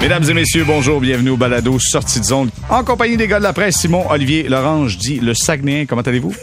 Mesdames et messieurs, bonjour, bienvenue au balado Sortie de zone. En compagnie des gars de la presse, Simon, Olivier, Lorange dit le Saguenay. Comment allez-vous?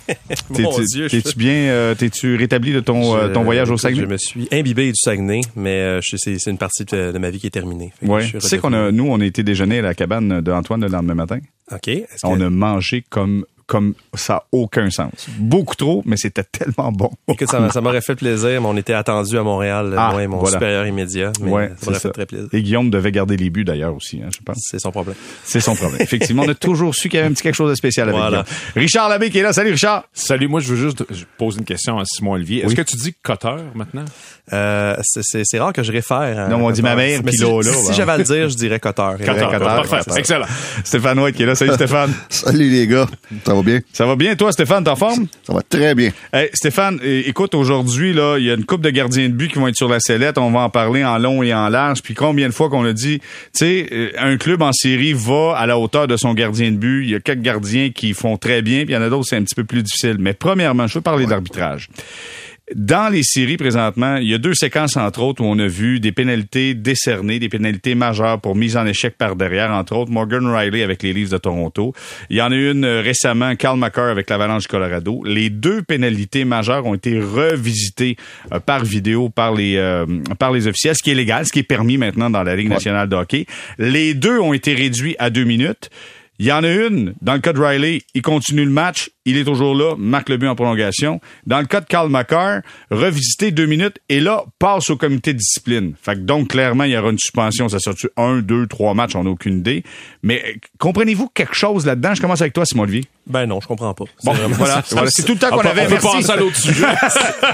Mon Dieu, T'es-tu bien, euh, t'es-tu rétabli de ton, euh, Je- ton voyage au Saguenay? Je me suis imbibé du Saguenay, mais euh, c'est c'est une partie de, de ma vie qui est terminée. Ouais. Tu sais qu'on a, nous, on a été déjeuner à la cabane d'Antoine le lendemain matin. OK. On que- a mangé comme, comme ça a aucun sens. Beaucoup trop, mais c'était tellement bon. Écoute, ça, ça m'aurait fait plaisir, mais on était attendu à Montréal, Ah, moi et mon voilà. supérieur immédiat. Mais Ouais, ça m'aurait fait très plaisir. Et Guillaume devait garder les buts d'ailleurs aussi, hein, je pense. C'est son problème. C'est son problème. Effectivement, on a toujours su qu'il y avait un petit quelque chose de spécial avec Voilà. Guillaume. Richard Labbé qui est là. Salut Richard. Salut, moi je veux juste je pose une question à Simon Olivier. Est-ce Oui. que tu dis coteur maintenant? Euh, c'est- rare que je réfère à... Non, on dit ma mère, Mais puis si, là, là, si bon. j'avais à le dire, je dirais coteur. Coteur, coteur, parfait, excellent. Stéphane White qui est là. Salut Stéphane. Salut les gars, ça va bien? Ça va bien, toi, Stéphane, t'es en forme? Ça va très bien. Hey, Stéphane, écoute, aujourd'hui, là, il y a une coupe de gardiens de but qui vont être sur la sellette. On va en parler en long et en large. Puis combien de fois qu'on a dit, tu sais, euh, un club en série va à la hauteur de son gardien de but. Il y a quelques gardiens qui font très bien, puis il y en a d'autres, c'est un petit peu plus difficile. Mais premièrement, je veux parler d'arbitrage. Dans les séries présentement, il y a deux séquences entre autres où on a vu des pénalités décernées, des pénalités majeures pour mise en échec par derrière, entre autres Morgan Riley avec les Leafs de Toronto. Il y en a une euh, récemment, Carl McCarr avec l'Avalanche du Colorado. Les deux pénalités majeures ont été revisitées euh, par vidéo par les euh, par les officiels, ce qui est légal, ce qui est permis maintenant dans la Ligue nationale de hockey. Les deux ont été réduits à deux minutes. Il y en a une, dans le cas de Riley, il continue le match, il est toujours là, marque le but en prolongation. Dans le cas de Carl McCarr, revisité deux minutes et là, passe au comité de discipline. Fait que donc, clairement, il y aura une suspension. Ça sort un, deux, trois matchs, on n'a aucune idée. Mais euh, comprenez-vous quelque chose là-dedans? Je commence avec toi, Simon Olivier. Ben non, je comprends pas. Bon, vraiment- voilà. voilà. C'est tout le temps On qu'on avait. on peut passer à l'autre sujet.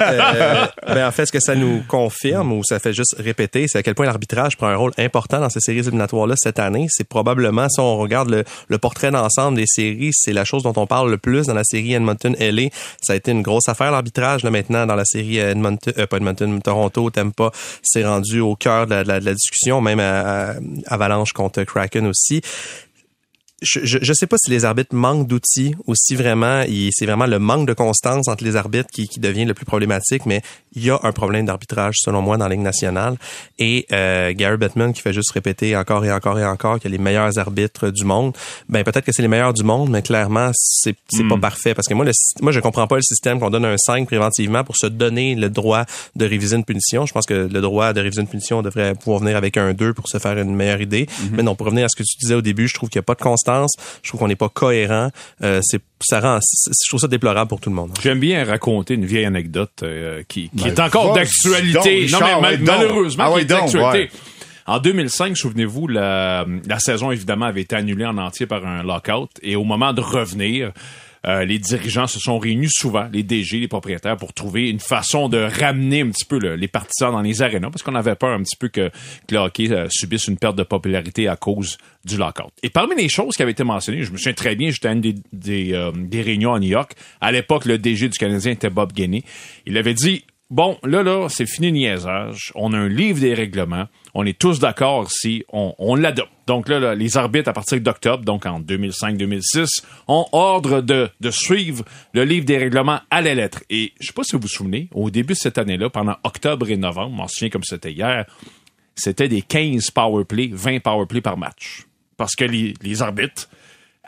Euh, ben en fait, ce que ça nous confirme ou ça fait juste répéter, c'est à quel point l'arbitrage prend un rôle important dans ces séries éliminatoires-là cette année. C'est probablement, si on regarde le, le portrait d'ensemble des séries, c'est la chose dont on parle le plus dans la série Edmonton-LA. Ça a été une grosse affaire, l'arbitrage, là, maintenant, dans la série Edmonton, euh, pas Edmonton, Toronto, Tampa, c'est rendu au cœur de la, discussion, même à, Avalanche contre Kraken aussi je, je, je sais pas si les arbitres manquent d'outils ou si vraiment c'est vraiment le manque de constance entre les arbitres qui devient le plus problématique, mais il y a un problème d'arbitrage selon moi dans la Ligue nationale. Et euh, Gary Bettman qui fait juste répéter encore et encore et encore qu'il y a les meilleurs arbitres du monde. Ben peut-être que c'est les meilleurs du monde, mais clairement c'est c'est pas parfait parce que moi le, moi je comprends pas le système qu'on donne un 5 préventivement pour se donner le droit de réviser une punition. Je pense que le droit de réviser une punition devrait pouvoir venir avec un 2 pour se faire une meilleure idée. Mais non, pour revenir à ce que tu disais au début, je trouve qu'il y a pas de constance. Je trouve qu'on n'est pas cohérent. Euh, c'est ça rend, c'est- je trouve ça déplorable pour tout le monde. J'aime bien raconter une vieille anecdote euh, qui, qui Ben, est encore d'actualité. Non, mais mal- malheureusement, Ah, qui est d'actualité. ouais. En 2005, souvenez-vous, la, la saison, évidemment, avait été annulée en entier par un lockout. Et au moment de revenir, euh, les dirigeants se sont réunis souvent, les DG, les propriétaires, pour trouver une façon de ramener un petit peu le- les partisans dans les arénas, parce qu'on avait peur un petit peu que, que le hockey euh, subisse une perte de popularité à cause du lockout. Et parmi les choses qui avaient été mentionnées, je me souviens très bien, j'étais à une des, des, euh, réunions à New York. À l'époque, le DG du Canadien était Bob Gainey. Il avait dit Bon, là, là, c'est fini le niaisage. On a un livre des règlements. On est tous d'accord ici. On, on l'adopte. Donc là, là, les arbitres, à partir d'octobre, donc en 2005-2006, ont ordre de, suivre le livre des règlements à la lettre. Et je sais pas si vous vous souvenez, au début de cette année-là, pendant octobre et novembre, je m'en souviens comme c'était hier, c'était des 15 power play, 20 power play par match. Parce que les, les arbitres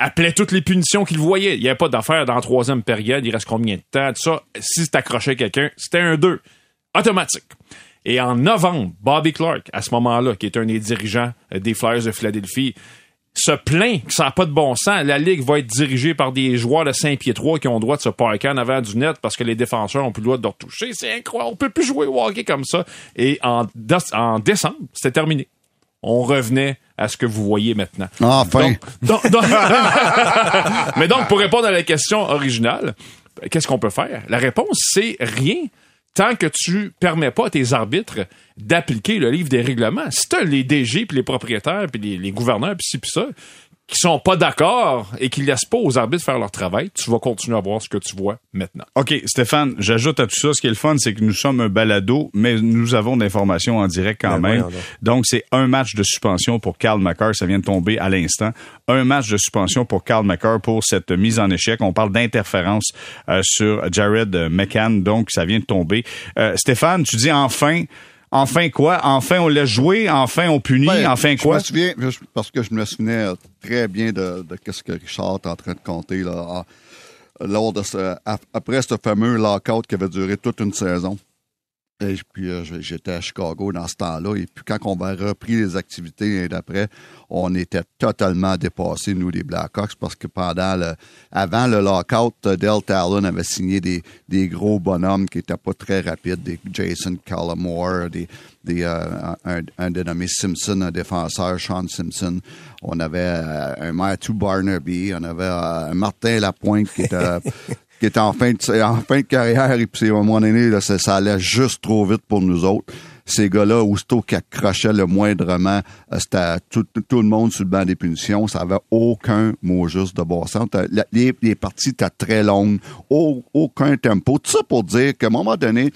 appelaient toutes les punitions qu'ils voyaient. Il n'y avait pas d'affaire dans la troisième période, il reste combien de temps, tout ça. Si quelqu'un, c'était un 2. Automatique. Et en novembre, Bobby Clark, à ce moment-là, qui est un des dirigeants euh, des Flyers de Philadelphie, se plaint que ça n'a pas de bon sens. La Ligue va être dirigée par des joueurs de 5 pieds 3 qui ont le droit de se parker en avant du net parce que les défenseurs ont plus le droit de leur toucher. C'est incroyable. On peut plus jouer au hockey comme ça. Et en, en décembre, c'était terminé. On revenait à ce que vous voyez maintenant. Enfin. Donc- donc- donc- Mais donc, pour répondre à la question originale, qu'est-ce qu'on peut faire? La réponse, c'est rien. Tant que tu permets pas à tes arbitres d'appliquer le livre des règlements. Si t'as les DG, puis les propriétaires, puis les, les gouverneurs, puis ci, puis ça, qui sont pas d'accord et qui laissent pas aux arbitres faire leur travail, tu vas continuer à voir ce que tu vois maintenant. OK, Stéphane, j'ajoute à tout ça, ce qui est le fun, c'est que nous sommes un balado, mais nous avons d'informations en direct quand Ben, même. voyons donc. C'est un match de suspension pour Carl McCarr, ça vient de tomber à l'instant. Un match de suspension pour Carl McCarr pour cette mise en échec. On parle d'interférence euh, sur Jared McCann, donc ça vient de tomber. Euh, Stéphane, tu dis enfin... Enfin quoi? Enfin on l'a joué, enfin on punit, Ben, enfin Je quoi? me souviens, je- parce que je me souvenais très bien de, de ce que Richard est en train de compter là, lors de ce, ap- après ce fameux lockout qui avait duré toute une saison. Et puis euh, j'étais à Chicago dans ce temps-là. Et puis quand on a repris les activités d'après, on était totalement dépassés, nous, les Blackhawks, parce que pendant le avant le lockout, euh, Dale Talon avait signé des, des gros bonhommes qui étaient pas très rapides, des Jason Callamore, des, des euh, un, un dénommé Simpson, un défenseur, Sean Simpson. On avait euh, un Matthew Barnaby, on avait euh, un Martin Lapointe qui était qui était en fin de, carrière et puis à un moment donné, ça, allait juste trop vite pour nous autres. Ces gars-là, aussitôt qu'ils accrochaient le moindrement, euh, c'était tout, le monde sur le banc des punitions. Ça avait aucun mot juste de bon Les, les parties étaient très longues, au- aucun tempo. Tout ça pour dire qu'à un moment donné,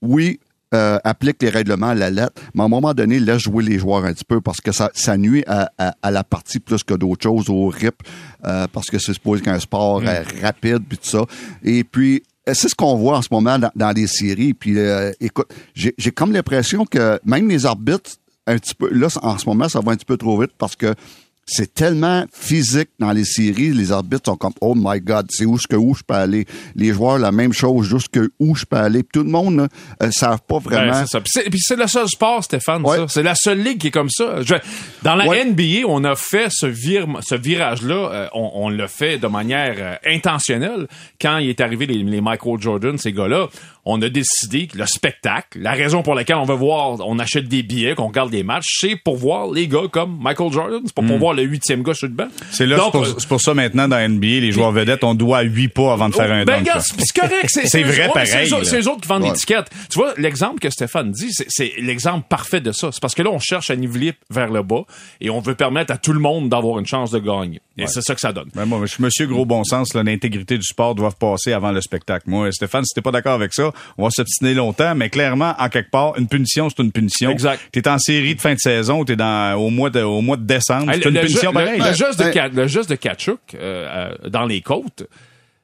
oui, euh, applique les règlements à la lettre, mais à un moment donné, laisse jouer les joueurs un petit peu parce que ça, ça nuit à, à- à la partie plus que d'autres choses, au RIP, euh, parce que c'est supposé qu'un sport euh, rapide, puis tout ça. Et puis, euh, c'est ce qu'on voit en ce moment dans, dans les séries. Puis, euh, écoute, j'ai j'ai comme l'impression que même les arbitres, un petit peu, là, en ce moment, ça va un petit peu trop vite parce que c'est tellement physique dans les séries, les arbitres sont comme oh my god, c'est où ce que où je peux aller? Les joueurs la même chose, jusque où je peux aller. Puis tout le monde ne savent pas vraiment. C'est ça. Puis c'est- le seul sport, Stéphane, Ouais. ça. C'est la seule ligue qui est comme ça. Je- dans la Ouais. NBA, on a fait ce, vire, ce virage-là, euh, on, on l'a fait de manière euh, intentionnelle. Quand il est arrivé les, les Michael Jordan, ces gars-là, on a décidé que le spectacle, la raison pour laquelle on veut voir, on achète des billets, qu'on regarde des matchs, c'est pour voir les gars comme Michael Jordan. C'est pas pour voir le huitième gars sur le banc. C'est là, c'est Donc, pour, euh, c'est pour ça maintenant dans NBA, les joueurs vedettes, on doit à 8 pas avant de faire un ben, dunk. c'est correct. C'est vrai pareil, C'est eux autres- qui vendent Ouais. l'étiquette. Tu vois, l'exemple que Stéphane dit, c'est- c'est l'exemple parfait de ça. C'est parce que là, on cherche à niveler vers le bas et on veut permettre à tout le monde d'avoir une chance de gagner. Et c'est ça que ça donne. Ben, moi, je suis monsieur gros bon sens, là, l'intégrité du sport doit passer avant le spectacle. Moi, Stéphane, si t'es pas d'accord avec ça, on va s'obstiner longtemps, mais clairement, en quelque part, une punition, c'est une punition. Exact. T'es en série de fin de saison, t'es dans, au mois de, au mois de décembre, Hey, c'est une le, punition le- pareille. le geste de, Ouais. Ka- le geste de Kachuk euh, euh, dans les côtes,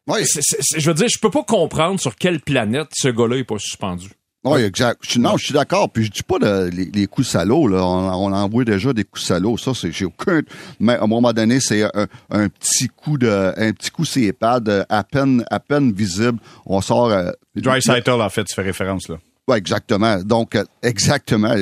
Oui, je veux dire, je peux pas comprendre sur quelle planète ce gars-là est pas suspendu. Oui, exact. Je non, je suis d'accord. Puis je dis pas de- les, les coups salauds, là. On, on envoie déjà des coups salauds. Ça, c'est, j'ai aucun, mais à un moment donné, c'est un, un petit coup de, un petit coup euh, à peine, à peine visible. On sort, euh, Dry Sighter, en fait, tu fais référence, là. Ouais, exactement. Donc, euh, exactement.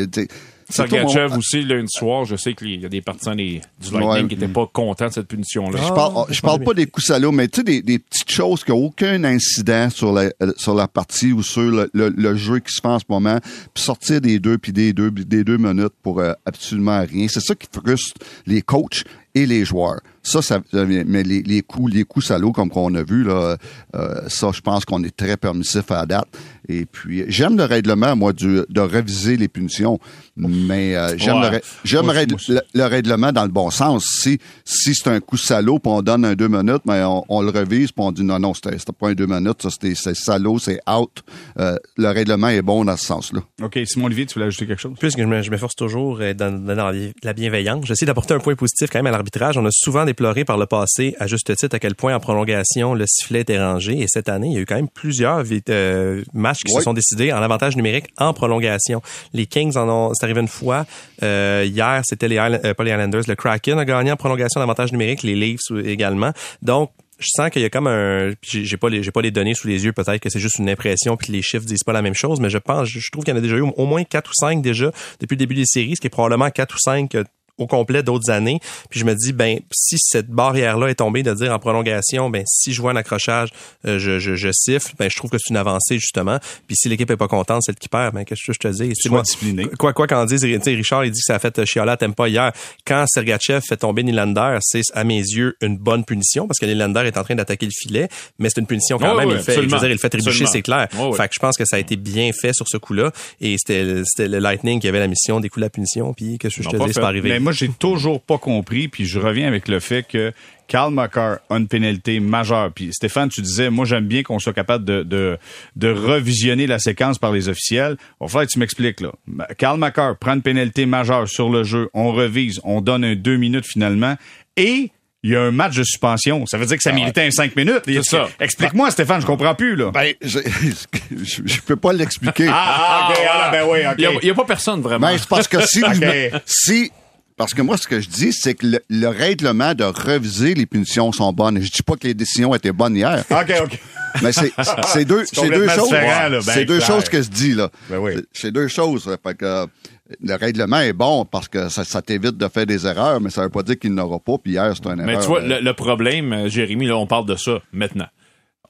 Sergachev mon- aussi, lundi soir, je sais qu'il y a des partisans des- du Lightning Ouais. qui étaient pas contents de cette punition-là. Je parle, je parle pas des coups salauds, mais tu sais, des, des petites choses qui n'ont aucun incident sur la, euh, sur la partie ou sur le, le- le jeu qui se fait en ce moment, puis sortir des deux, puis des deux, des deux minutes pour euh, absolument rien. C'est ça qui frustre les coachs et les joueurs. Ça, ça mais les, les coups, les coups salauds comme qu'on a vu là, euh, ça, je pense qu'on est très permissif à la date. Et puis, j'aime le règlement, moi, du, de réviser les punitions, mais euh, j'aime Ouais. le, j'aime le, règle- moi, c'est- le, le règlement dans le bon sens. Si, si c'est un coup salaud, puis on donne un deux minutes, mais on, on le révise, puis on dit non, non, c'était c'était pas un deux minutes, ça c'était c'est salaud, c'est out. Euh, le règlement est bon dans ce sens-là. OK, Simon Olivier, tu voulais ajouter quelque chose? Puisque je me- je m'efforce toujours euh, dans, dans la bienveillance, j'essaie d'apporter un point positif quand même à l'arbitrage. On a souvent déploré par le passé, à juste titre, à quel point en prolongation le sifflet était rangé. Et cette année, il y a eu quand même plusieurs euh, matchs qui Oui. se sont décidés en avantage numérique en prolongation. Les Kings en ont, c'est arrivé une fois. Euh, hier, c'était les Island- euh, pas les Islanders, le Kraken a gagné en prolongation d'avantage numérique, les Leafs également. Donc je sens qu'il y a comme un j'ai pas les j'ai pas les données sous les yeux peut-être que c'est juste une impression puis les chiffres disent pas la même chose mais je pense je trouve qu'il y en a déjà eu au moins quatre ou cinq déjà depuis le début des séries ce qui est probablement quatre ou cinq au complet d'autres années. Puis je me dis, ben, si cette barrière-là est tombée de dire en prolongation, ben, si je vois un accrochage, euh, je, je, je siffle, ben, je trouve que c'est une avancée, justement. Puis si l'équipe est pas contente, c'est le qui perd, ben, qu'est-ce que je te dis? C'est Sois discipliné. Quoi, quoi qu'en dise, Richard, il dit que ça a fait chialer à pas hier. Quand Sergachev fait tomber Nylander, c'est, à mes yeux, une bonne punition parce que Nylander est en train d'attaquer le filet, mais c'est une punition quand même. il fait, je veux dire, il fait trébucher, c'est clair. Ouais. Fait que je pense que ça a été bien fait sur ce coup-là. Et c'était, c'était le Lightning qui avait la mission des coups de la punition. Puis, qu'est-ce que je te dis, c'est pas arrivé. Moi, j'ai toujours pas compris, puis je reviens avec le fait que Karl Makar a une pénalité majeure. Puis Stéphane, tu disais, moi j'aime bien qu'on soit capable de, de, de revisionner la séquence par les officiels. Il va falloir que tu m'expliques là. Karl Makar prend une pénalité majeure sur le jeu, on revise, on donne un deux minutes finalement, et il y a un match de suspension. Ça veut dire que ça méritait un cinq minutes. C'est ça. Explique-moi, Stéphane, je comprends plus là. Ben, je, je, je peux pas l'expliquer. ah, ok, ah, ben oui, ok. Il n'y a, pas personne vraiment. Mais c'est parce que si, si parce que moi, ce que je dis, c'est que le, le règlement de reviser les punitions sont bonnes. Je dis pas que les décisions étaient bonnes hier, OK, OK. mais c'est c'est deux, c'est deux choses. différent, là, ben c'est deux clair. choses que je dis là. Ben oui. C'est- deux choses. là. Fait que euh, le règlement est bon parce que ça, ça t'évite de faire des erreurs, mais ça veut pas dire qu'il n'aura pas. Puis hier, c'est un erreur. Mais tu vois, euh, le, le problème, euh, Jérémy, là, on parle de ça maintenant.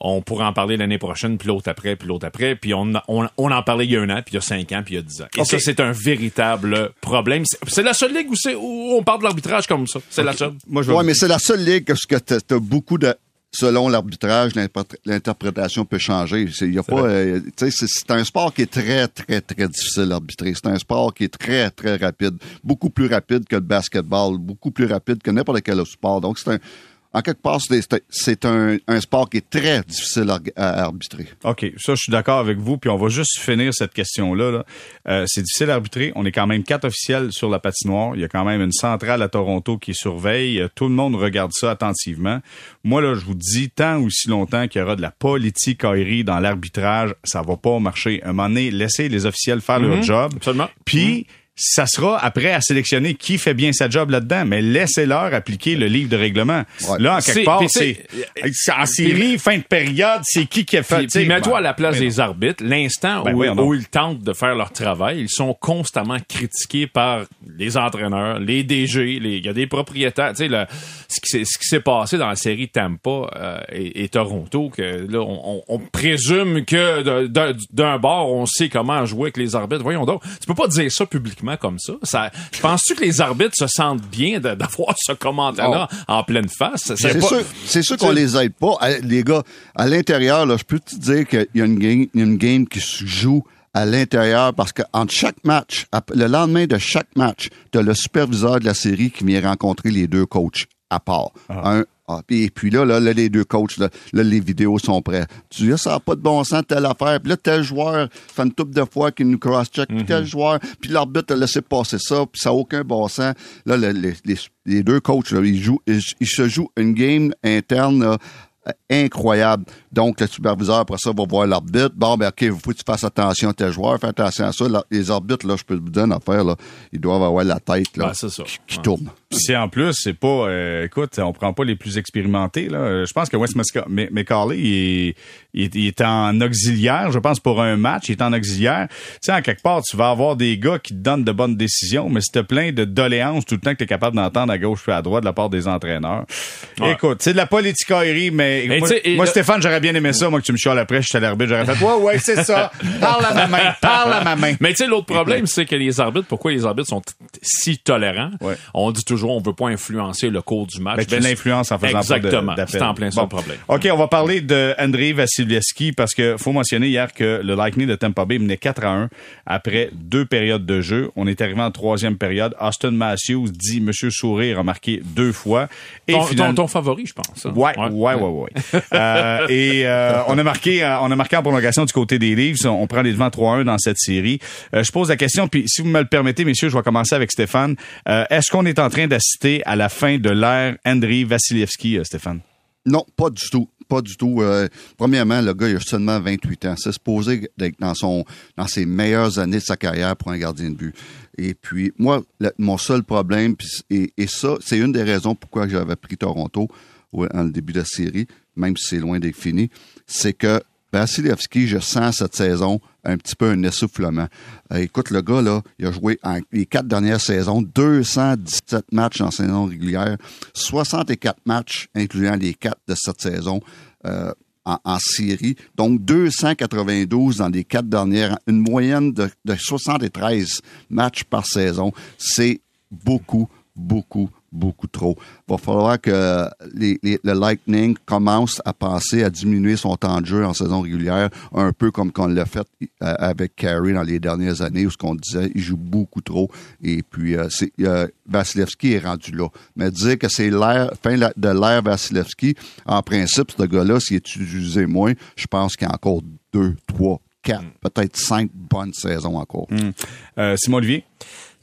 On pourra en parler l'année prochaine, puis l'autre après, puis l'autre après. Puis on, on, on en parlait il y a un an, puis il y a cinq ans, puis il y a dix ans. Et ça, c'est un véritable problème. C'est la seule ligue où, c'est- où on parle de l'arbitrage comme ça. C'est la seule. Moi, je Ouais, mais c'est la seule ligue que, ce que t'as t'as beaucoup de. Selon l'arbitrage, l'interpré- l'interprétation peut changer. C'est- y a pas, euh, tu sais, c'est c'est un sport qui est très, très, très difficile à arbitrer. C'est un sport qui est très, très rapide. Beaucoup plus rapide que le basketball. Beaucoup plus rapide que n'importe quel autre sport. Donc, c'est un. En quelque part, c'est un, un sport qui est très difficile à, à arbitrer. OK, ça, je suis d'accord avec vous. Puis on va juste finir cette question-là. là. Euh, c'est difficile à arbitrer. On est quand même quatre officiels sur la patinoire. Il y a quand même une centrale à Toronto qui surveille. Euh, Tout le monde regarde ça attentivement. Moi, là, je vous dis, tant ou si longtemps qu'il y aura de la politicaillerie dans l'arbitrage, ça va pas marcher. Un moment donné, laissez les officiels faire leur job. Absolument. Puis, ça sera après à sélectionner qui fait bien sa job là-dedans, mais laissez-leur appliquer le livre de règlement. Ouais. Là, en C'est- quelque part, c'est en série, fin de période, c'est qui qui a fait. Puis, mets-toi à la place des arbitres. L'instant Ben où, oui, non. où ils tentent de faire leur travail, ils sont constamment critiqués par les entraîneurs, les DG, les- il y a des propriétaires. Tu sais, le- ce qui s'est- passé dans la série Tampa euh, et, et Toronto, que là, on, on- on présume que d'un bord, on sait comment jouer avec les arbitres. Voyons donc, tu peux pas dire ça publiquement comme ça. ça Penses-tu que les arbitres se sentent bien d'avoir ce commentaire-là en pleine face? C'est pas- sûr, sûr qu'on les aide pas. Les gars, à l'intérieur, je peux te dire qu'il y a une game, une qui se joue à l'intérieur parce que entre chaque match, le lendemain de chaque match, tu as le superviseur de la série qui vient rencontrer les deux coachs à part. Un, ah, et puis là, là, là, les deux coachs, là, là, les vidéos sont prêtes. Tu dis, ça n'a pas de bon sens, telle affaire. Puis là, tel joueur fait une couple de fois qu'il nous cross-check, puis tel joueur, puis l'arbitre a laissé passer ça, puis ça n'a aucun bon sens. Là, le- les, les- les deux coachs, là, ils, jouent, ils, ils se jouent une game interne là, incroyable. Donc, le superviseur, après ça, va voir l'arbitre. Bon, ben, OK, il faut que tu fasses attention à tes joueurs, fais attention à ça. Là, les arbitres, là, je peux vous dire une affaire, là, ils doivent avoir la tête, là, Ah, c'est ça. qui, qui Ouais. tourne. Puis c'est en plus, c'est pas, euh, écoute, on prend pas les plus expérimentés. Là. Je pense que West Musca- M- McCauley, il est, il, est, il est en auxiliaire, je pense, pour un match, il est en auxiliaire. Tu sais, en quelque part, tu vas avoir des gars qui te donnent de bonnes décisions, mais si t'as plein de doléances tout le temps que t'es capable d'entendre à gauche puis à droite de la part des entraîneurs. Ouais. Écoute, c'est de la politicaillerie, mais, Mais moi, tu moi, le- Stéphane, j'aurais bien aimé ça, moi, que tu me chiales après, je suis à l'arbitre, j'aurais fait, ouais, ouais, c'est ça. Parle à ma main, parle à ma main. Mais tu sais, l'autre problème, c'est que les arbitres, pourquoi les arbitres sont si tolérants? Ouais. On dit toujours, on veut pas influencer le cours du match. Ben, tu Ben, l'influence en faisant Exactement. C'est en plein Bon. le problème. OK, on va parler de Andrei Parce que faut mentionner hier que le Lightning de Tampa Bay menait 4 à 1 après deux périodes de jeu. On est arrivé en troisième période. Austin Matthews dit Monsieur Sourire a marqué deux fois. Et Ton, finalement- ton- ton favori, je pense. hein? Ouais, ouais, ouais, ouais. ouais. Euh, et euh, on a marqué, euh, on a marqué en prolongation du côté des Leafs. On, prend les devants 3-1 dans cette série. Euh, je pose la question, puis si vous me le permettez, messieurs, je vais commencer avec Stéphane. Euh, Est-ce qu'on est en train d'assister à la fin de l'ère Andrei Vasilevski, euh, Stéphane? Non, pas du tout. Pas du tout. Euh, premièrement, le gars, il a seulement 28 ans. C'est supposé d'être dans son dans ses meilleures années de sa carrière pour un gardien de but. Et puis, moi, le- mon seul problème, et, ça, c'est une des raisons pourquoi j'avais pris Toronto en début de la série, même si c'est loin d'être fini, c'est que Vasilevski, je sens cette saison un petit peu un essoufflement. Euh, écoute, le gars, là, il a joué en, les quatre dernières saisons, 217 matchs en saison régulière, 64 matchs, incluant les quatre de cette saison. euh, en, en série. Donc, 292 dans les quatre dernières, une moyenne de, de 73 matchs par saison. C'est beaucoup, beaucoup, beaucoup trop. Il va falloir que les, les- le Lightning commence à penser à diminuer son temps de jeu en saison régulière, un peu comme qu'on l'a fait euh, avec Carey dans les dernières années, où ce qu'on disait, il joue beaucoup trop. Et puis, euh, c'est, euh, Vasilevski est rendu là. Mais dire que c'est l'ère, fin de l'ère Vasilevski, en principe, ce gars-là, s'il est utilisé moins, je pense qu'il y a encore deux, trois, quatre, peut-être cinq bonnes saisons encore. Euh, Simon Olivier?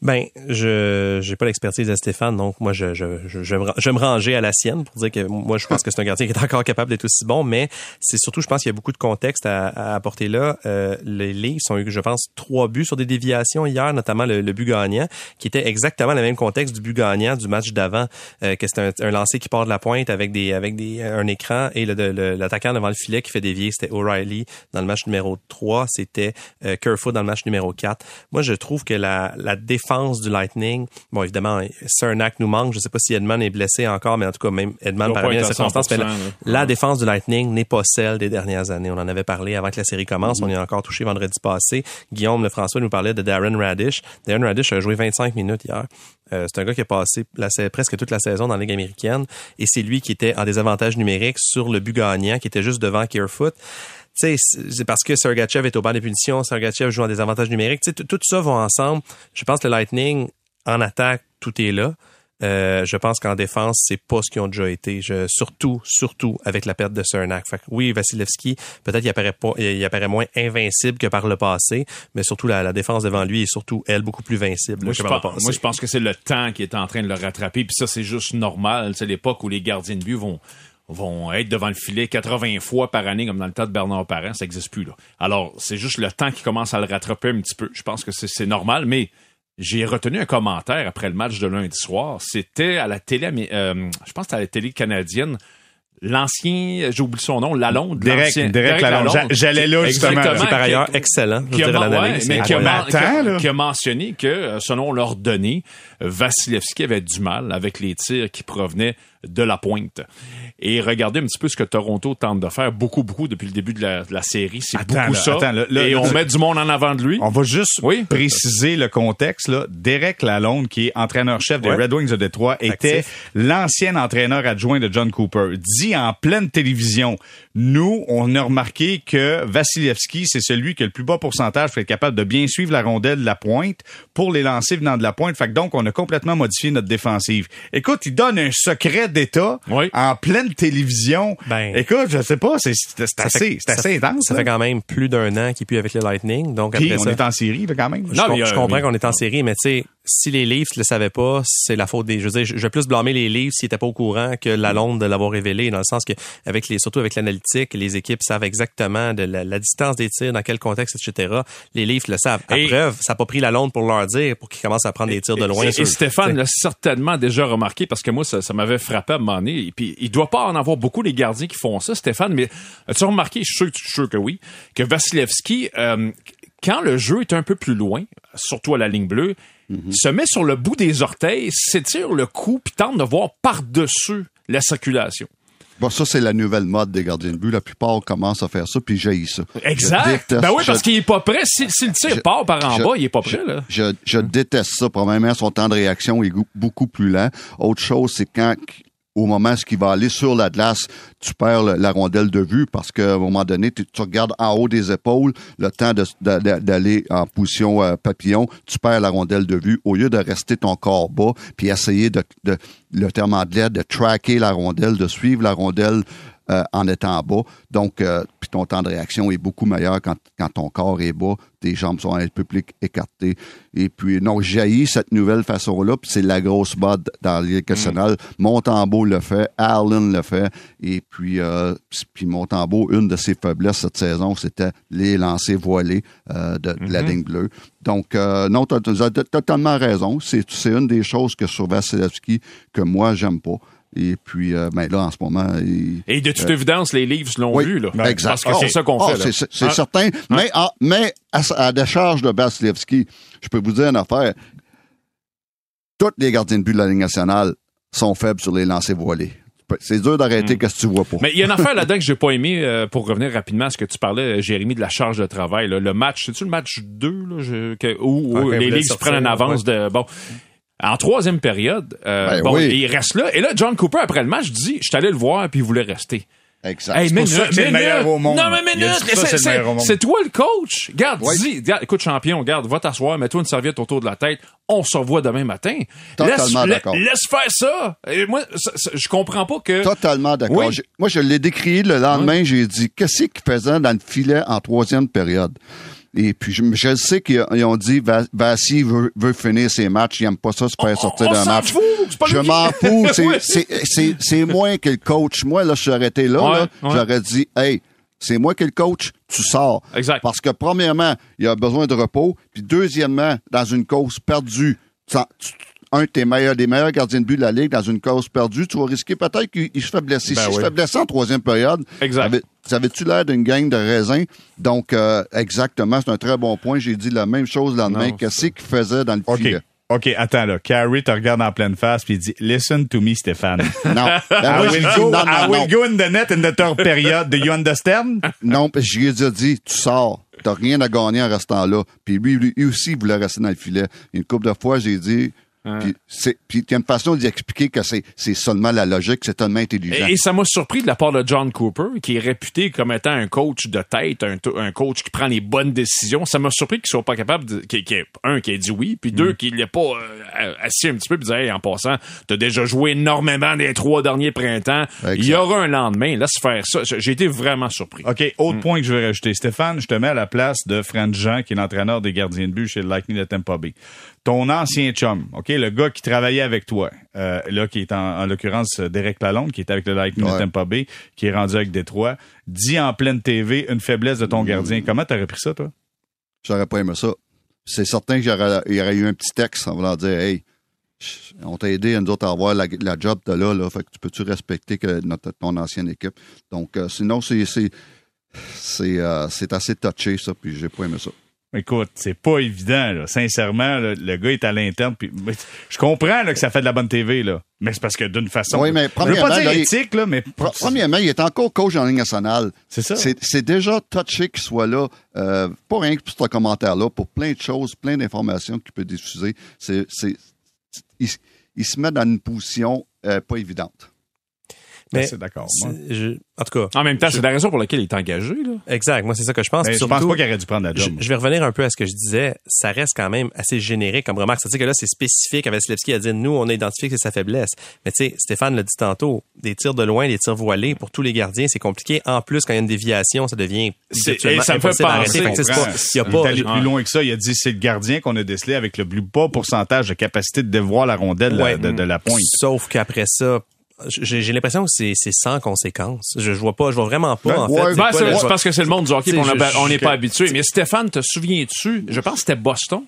Ben, je j'ai pas l'expertise de Stéphane, donc moi je je, je, je, me, me ranger à la sienne pour dire que moi je pense que c'est un gardien qui est encore capable d'être aussi bon, mais c'est surtout je pense qu'il y a beaucoup de contexte à, à apporter là. Euh, les Leafs ont eu, je pense, trois buts sur des déviations hier, notamment le, le but gagnant, qui était exactement le même contexte du but gagnant du match d'avant, euh, que c'est un, un lancer qui part de la pointe avec des avec des un écran et le, l'attaquant devant le filet qui fait dévier, c'était O'Reilly dans le match numéro 3, c'était euh, Kerfoot dans le match numéro 4. Moi je trouve que la la défense du Lightning. Bon, évidemment, Cernak nous manque. Je sais pas si Edman est blessé encore, mais en tout cas, même Edman par bien les circonstances. Mais la, la, défense du Lightning n'est pas celle des dernières années. On en avait parlé avant que la série commence. On y a encore touché vendredi passé. Guillaume Lefrançois nous parlait de Darren Radish. Darren Radish a joué 25 minutes hier. Euh, c'est un gars qui a passé la, presque toute la saison dans la Ligue américaine et c'est lui qui était en désavantage numérique sur le but gagnant, qui était juste devant Kerfoot c'est parce que Sergachev est au banc des punitions, Sergachev joue en désavantage numérique. tout ça va ensemble. Je pense que le Lightning, en attaque, tout est là. Euh, je pense qu'en défense, c'est pas ce qu'ils ont déjà été. Je, surtout, surtout avec la perte de Cernak. Fait oui, Vasilevski, peut-être il apparaît pas, il apparaît moins invincible que par le passé, mais surtout la, défense devant lui est surtout elle beaucoup plus vincible moi, que par le passé. Moi, je pense que c'est le temps qui est en train de le rattraper. Puis ça, c'est juste normal. C'est l'époque où les gardiens de but vont vont être devant le filet 80 fois par année, comme dans le temps de Bernard Parent, ça n'existe plus. Là. Alors, c'est juste le temps qui commence à le rattraper un petit peu. Je pense que c'est normal, mais j'ai retenu un commentaire après le match de lundi soir. C'était à la télé, euh, je pense que à la télé canadienne. L'ancien, j'oublie son nom, Lalonde. Derek, Derek, Lalonde. J'allais là, justement. Qui par ailleurs excellent. Qui a, mais qui, a, qui a, mentionné que, euh, selon leurs données, Vasilevski avait du mal avec les tirs qui provenaient de la pointe. Et regardez un petit peu ce que Toronto tente de faire beaucoup, beaucoup depuis le début de la, série. C'est beaucoup ça. et on met du monde en avant de lui. On va juste préciser le contexte. Là. Derek Lalonde, qui est entraîneur-chef des Red Wings de Détroit, était l'ancien entraîneur adjoint de John Cooper. Dit en pleine télévision, nous, on a remarqué que Vasilevski, c'est celui qui a le plus bas pourcentage pour être capable de bien suivre la rondelle de la pointe pour les lancer venant de la pointe. Fait que donc, on a complètement modifié notre défensive. Écoute, il donne un secret d'État en pleine télévision. Ben, Écoute, je sais pas, c'est assez, c'est assez intense. Ça fait quand même plus d'un an qu'il plus avec le Lightning. Donc Puis on est en série, quand même. Non, je, je comprends qu'on est en série, mais tu sais, si les Leafs le savaient pas, c'est la faute des. Je veux dire, je vais plus blâmer les Leafs s'ils étaient pas au courant que la Londres de l'avoir révélé, dans le sens que avec les, surtout avec l'analytique, les équipes savent exactement de la, distance des tirs, dans quel contexte, etc. Les Leafs le savent. À preuve, ça n'a pas pris la Londres pour leur dire, pour qu'ils commencent à prendre des tirs de loin. Et, Stéphane l'a certainement déjà remarqué parce que moi, ça, m'avait frappé à un moment donné. Et puis, il doit pas en avoir beaucoup les gardiens qui font ça, Stéphane. Mais as-tu remarqué, je suis sûr, que oui, que Vasilevski, euh, quand le jeu est un peu plus loin, surtout à la ligne bleue, Mhm. se met sur le bout des orteils, s'étire le cou, puis tente de voir par-dessus la circulation. Bon, ça, c'est la nouvelle mode des gardiens de but. La plupart commencent à faire ça, puis j'ai ça. Exact. ben oui, parce qu'il est pas prêt. Si, le tir part par en bas, il est pas prêt. Là. Je, je déteste ça. Probablement, son temps de réaction est beaucoup plus lent. Autre chose, c'est quand au moment où il va aller sur la glace, tu perds la rondelle de vue parce qu'à un moment donné, tu, regardes en haut des épaules, le temps d'aller en position euh, papillon, tu perds la rondelle de vue. Au lieu de rester ton corps bas puis essayer de, de le terme anglais, de tracker la rondelle, de suivre la rondelle euh, en étant bas. Donc, euh, puis ton temps de réaction est beaucoup meilleur quand, quand ton corps est bas, tes jambes sont un peu plus écartées. Et puis, non, jaillit cette nouvelle façon-là, puis c'est la grosse mode dans les nationale. Mm. Montembeau le fait, Allen le fait, et puis, euh, puis Montembeau, une de ses faiblesses cette saison, c'était les lancers voilés de, la ligne bleue. Donc, euh, non, tu as, totalement raison. C'est une des choses que sur Vasilevski que moi, j'aime pas. Et puis, euh, ben là, en ce moment... et de toute euh, évidence, les livres l'ont vu. Là. Exact. Parce que c'est ça qu'on ah, fait. C'est certain. Mais, à, mais à, à la charge de Vasilevski, je peux vous dire une affaire. Tous les gardiens de but de la Ligue nationale sont faibles sur les lancers voilés. C'est dur d'arrêter mm. ce que tu vois pas? Mais il y a une affaire là-dedans que j'ai pas aimé, euh, pour revenir rapidement à ce que tu parlais, Jérémy, de la charge de travail. Le match, c'est-tu le match 2 là, où, les Leafs prennent en avance de... Bon, en troisième période, euh, ben bon, il reste là. Et là, John Cooper, après le match, dit, je suis allé le voir, puis il voulait rester. Exact. Hey, c'est le meilleur au monde. Non, mais minute, c'est toi le coach. Garde, dis, écoute, champion, garde, va t'asseoir, mets-toi une serviette autour de la tête. On se revoit demain matin. Totalement d'accord. Laisse faire ça. Et moi, je comprends pas que. Totalement d'accord. Moi, je l'ai décrit le lendemain, j'ai dit, qu'est-ce qu'il faisait dans le filet en troisième période? Et puis, je, je sais qu'ils ils ont dit, Va- Vassi veut, veut finir ses matchs. Il aime pas ça se faire sortir on d'un match. fout, Je qui- m'en fous. C'est- moi que le coach. Moi, là, je suis arrêté là. Ouais, là. ouais. J'aurais dit, hey, c'est moi qui le coach, tu sors. Exact. Parce que, premièrement, il a besoin de repos. Puis, deuxièmement, dans une course perdue, tu- tu- un de tes meilleurs, des meilleurs gardiens de but de la Ligue, dans une course perdue, tu vas risquer peut-être qu'il il se fait blesser. Ben si il oui. se fait blesser en troisième période, Exact. avait-tu l'air d'une gang de raisins? Donc, euh, exactement, c'est un très bon point. J'ai dit la même chose le lendemain. Qu'est-ce qu'il faisait dans le filet? OK, attends là. Carrie te regarde en pleine face puis il dit Listen to me, Stéphane. Non. Ben, I will j'ai go, non, I non, will non. go in the net in the third period. Do you understand? Non, parce que je lui ai déjà dit, tu sors. T'as rien à gagner en restant là. Puis lui, lui aussi, il voulait rester dans le filet. Une couple de fois, j'ai dit, puis c'est- puis il y a une façon d'y expliquer que c'est c'est seulement la logique, c'est tellement intelligent. Et, et ça m'a surpris de la part de John Cooper, qui est réputé comme étant un coach de tête, un, coach qui prend les bonnes décisions. Ça m'a surpris qu'il soit pas capable de, qu'il- qu'il- un, qui ait dit oui, puis Mm. deux, qu'il n'ait pas euh, assis un petit peu puis dit, hey, en passant, t'as déjà joué énormément des trois derniers printemps. Il y aura un lendemain. Laisse faire ça. J'ai été vraiment surpris. OK, autre point que je vais rajouter. Stéphane, je te mets à la place de Fran Jean, qui est l'entraîneur des gardiens de but chez le Lightning de Tampa Bay. Ton ancien chum, OK, le gars qui travaillait avec toi, euh, là, qui est en, en l'occurrence euh, Derek Lalonde, qui est avec le Lightning de Ouais. Tampa Bay, qui est rendu avec Détroit, dit en pleine TV une faiblesse de ton gardien. Comment t'aurais pris ça, toi? J'aurais pas aimé ça. C'est certain qu'il y aurait, il y aurait eu un petit texte en voulant dire, hey, on t'a aidé nous autres à avoir la, la job de là, là. Fait que tu peux-tu respecter que notre, ton ancienne équipe? Donc, euh, sinon, c'est, c'est, c'est, euh, c'est assez touché, ça, puis j'ai pas aimé ça. Écoute, c'est pas évident, là. Sincèrement, là, le gars est à l'interne. Puis, je comprends là, que ça fait de la bonne TV, là. Mais c'est parce que d'une façon. Oui, mais je veux premièrement, pas dire là, éthique, là, mais. Pre- Premièrement, il est encore coach en ligne nationale. C'est ça. C'est, déjà touché qu'il soit là, euh, pas rien que pour ce commentaire-là, pour plein de choses, plein d'informations qu'il peut diffuser. C'est, c'est, il, il se met dans une position euh, pas évidente. Mais c'est d'accord. en tout cas, En même temps, c'est la raison pour laquelle il est engagé. Là. exact. Moi, c'est ça que je pense. Mais je pense pas qu'il aurait dû prendre la job. je vais revenir un peu à ce que je disais. Ça reste quand même assez générique comme remarque. C'est-à-dire que là, c'est spécifique. Vasilevski a dit, nous, on a identifié que c'est sa faiblesse. Mais tu sais, Stéphane l'a dit tantôt, des tirs de loin, des tirs voilés, pour tous les gardiens, c'est compliqué. En plus, quand il y a une déviation, ça devient et ça me fait penser, il y a Il est pas, allé plus loin que ça. Il a dit c'est le gardien qu'on a décelé avec le plus bas pourcentage de capacité de dévoir la rondelle Ouais. de, de la pointe. Sauf qu'après ça, j'ai l'impression que c'est c'est sans conséquence. Je, je vois pas, je vois vraiment pas, Ben, en ouais, fait. ben, c'est Ben, parce que c'est le monde du hockey je- on n'est pas habitué. Mais Stéphane, te souviens-tu? Je pense que c'était Boston.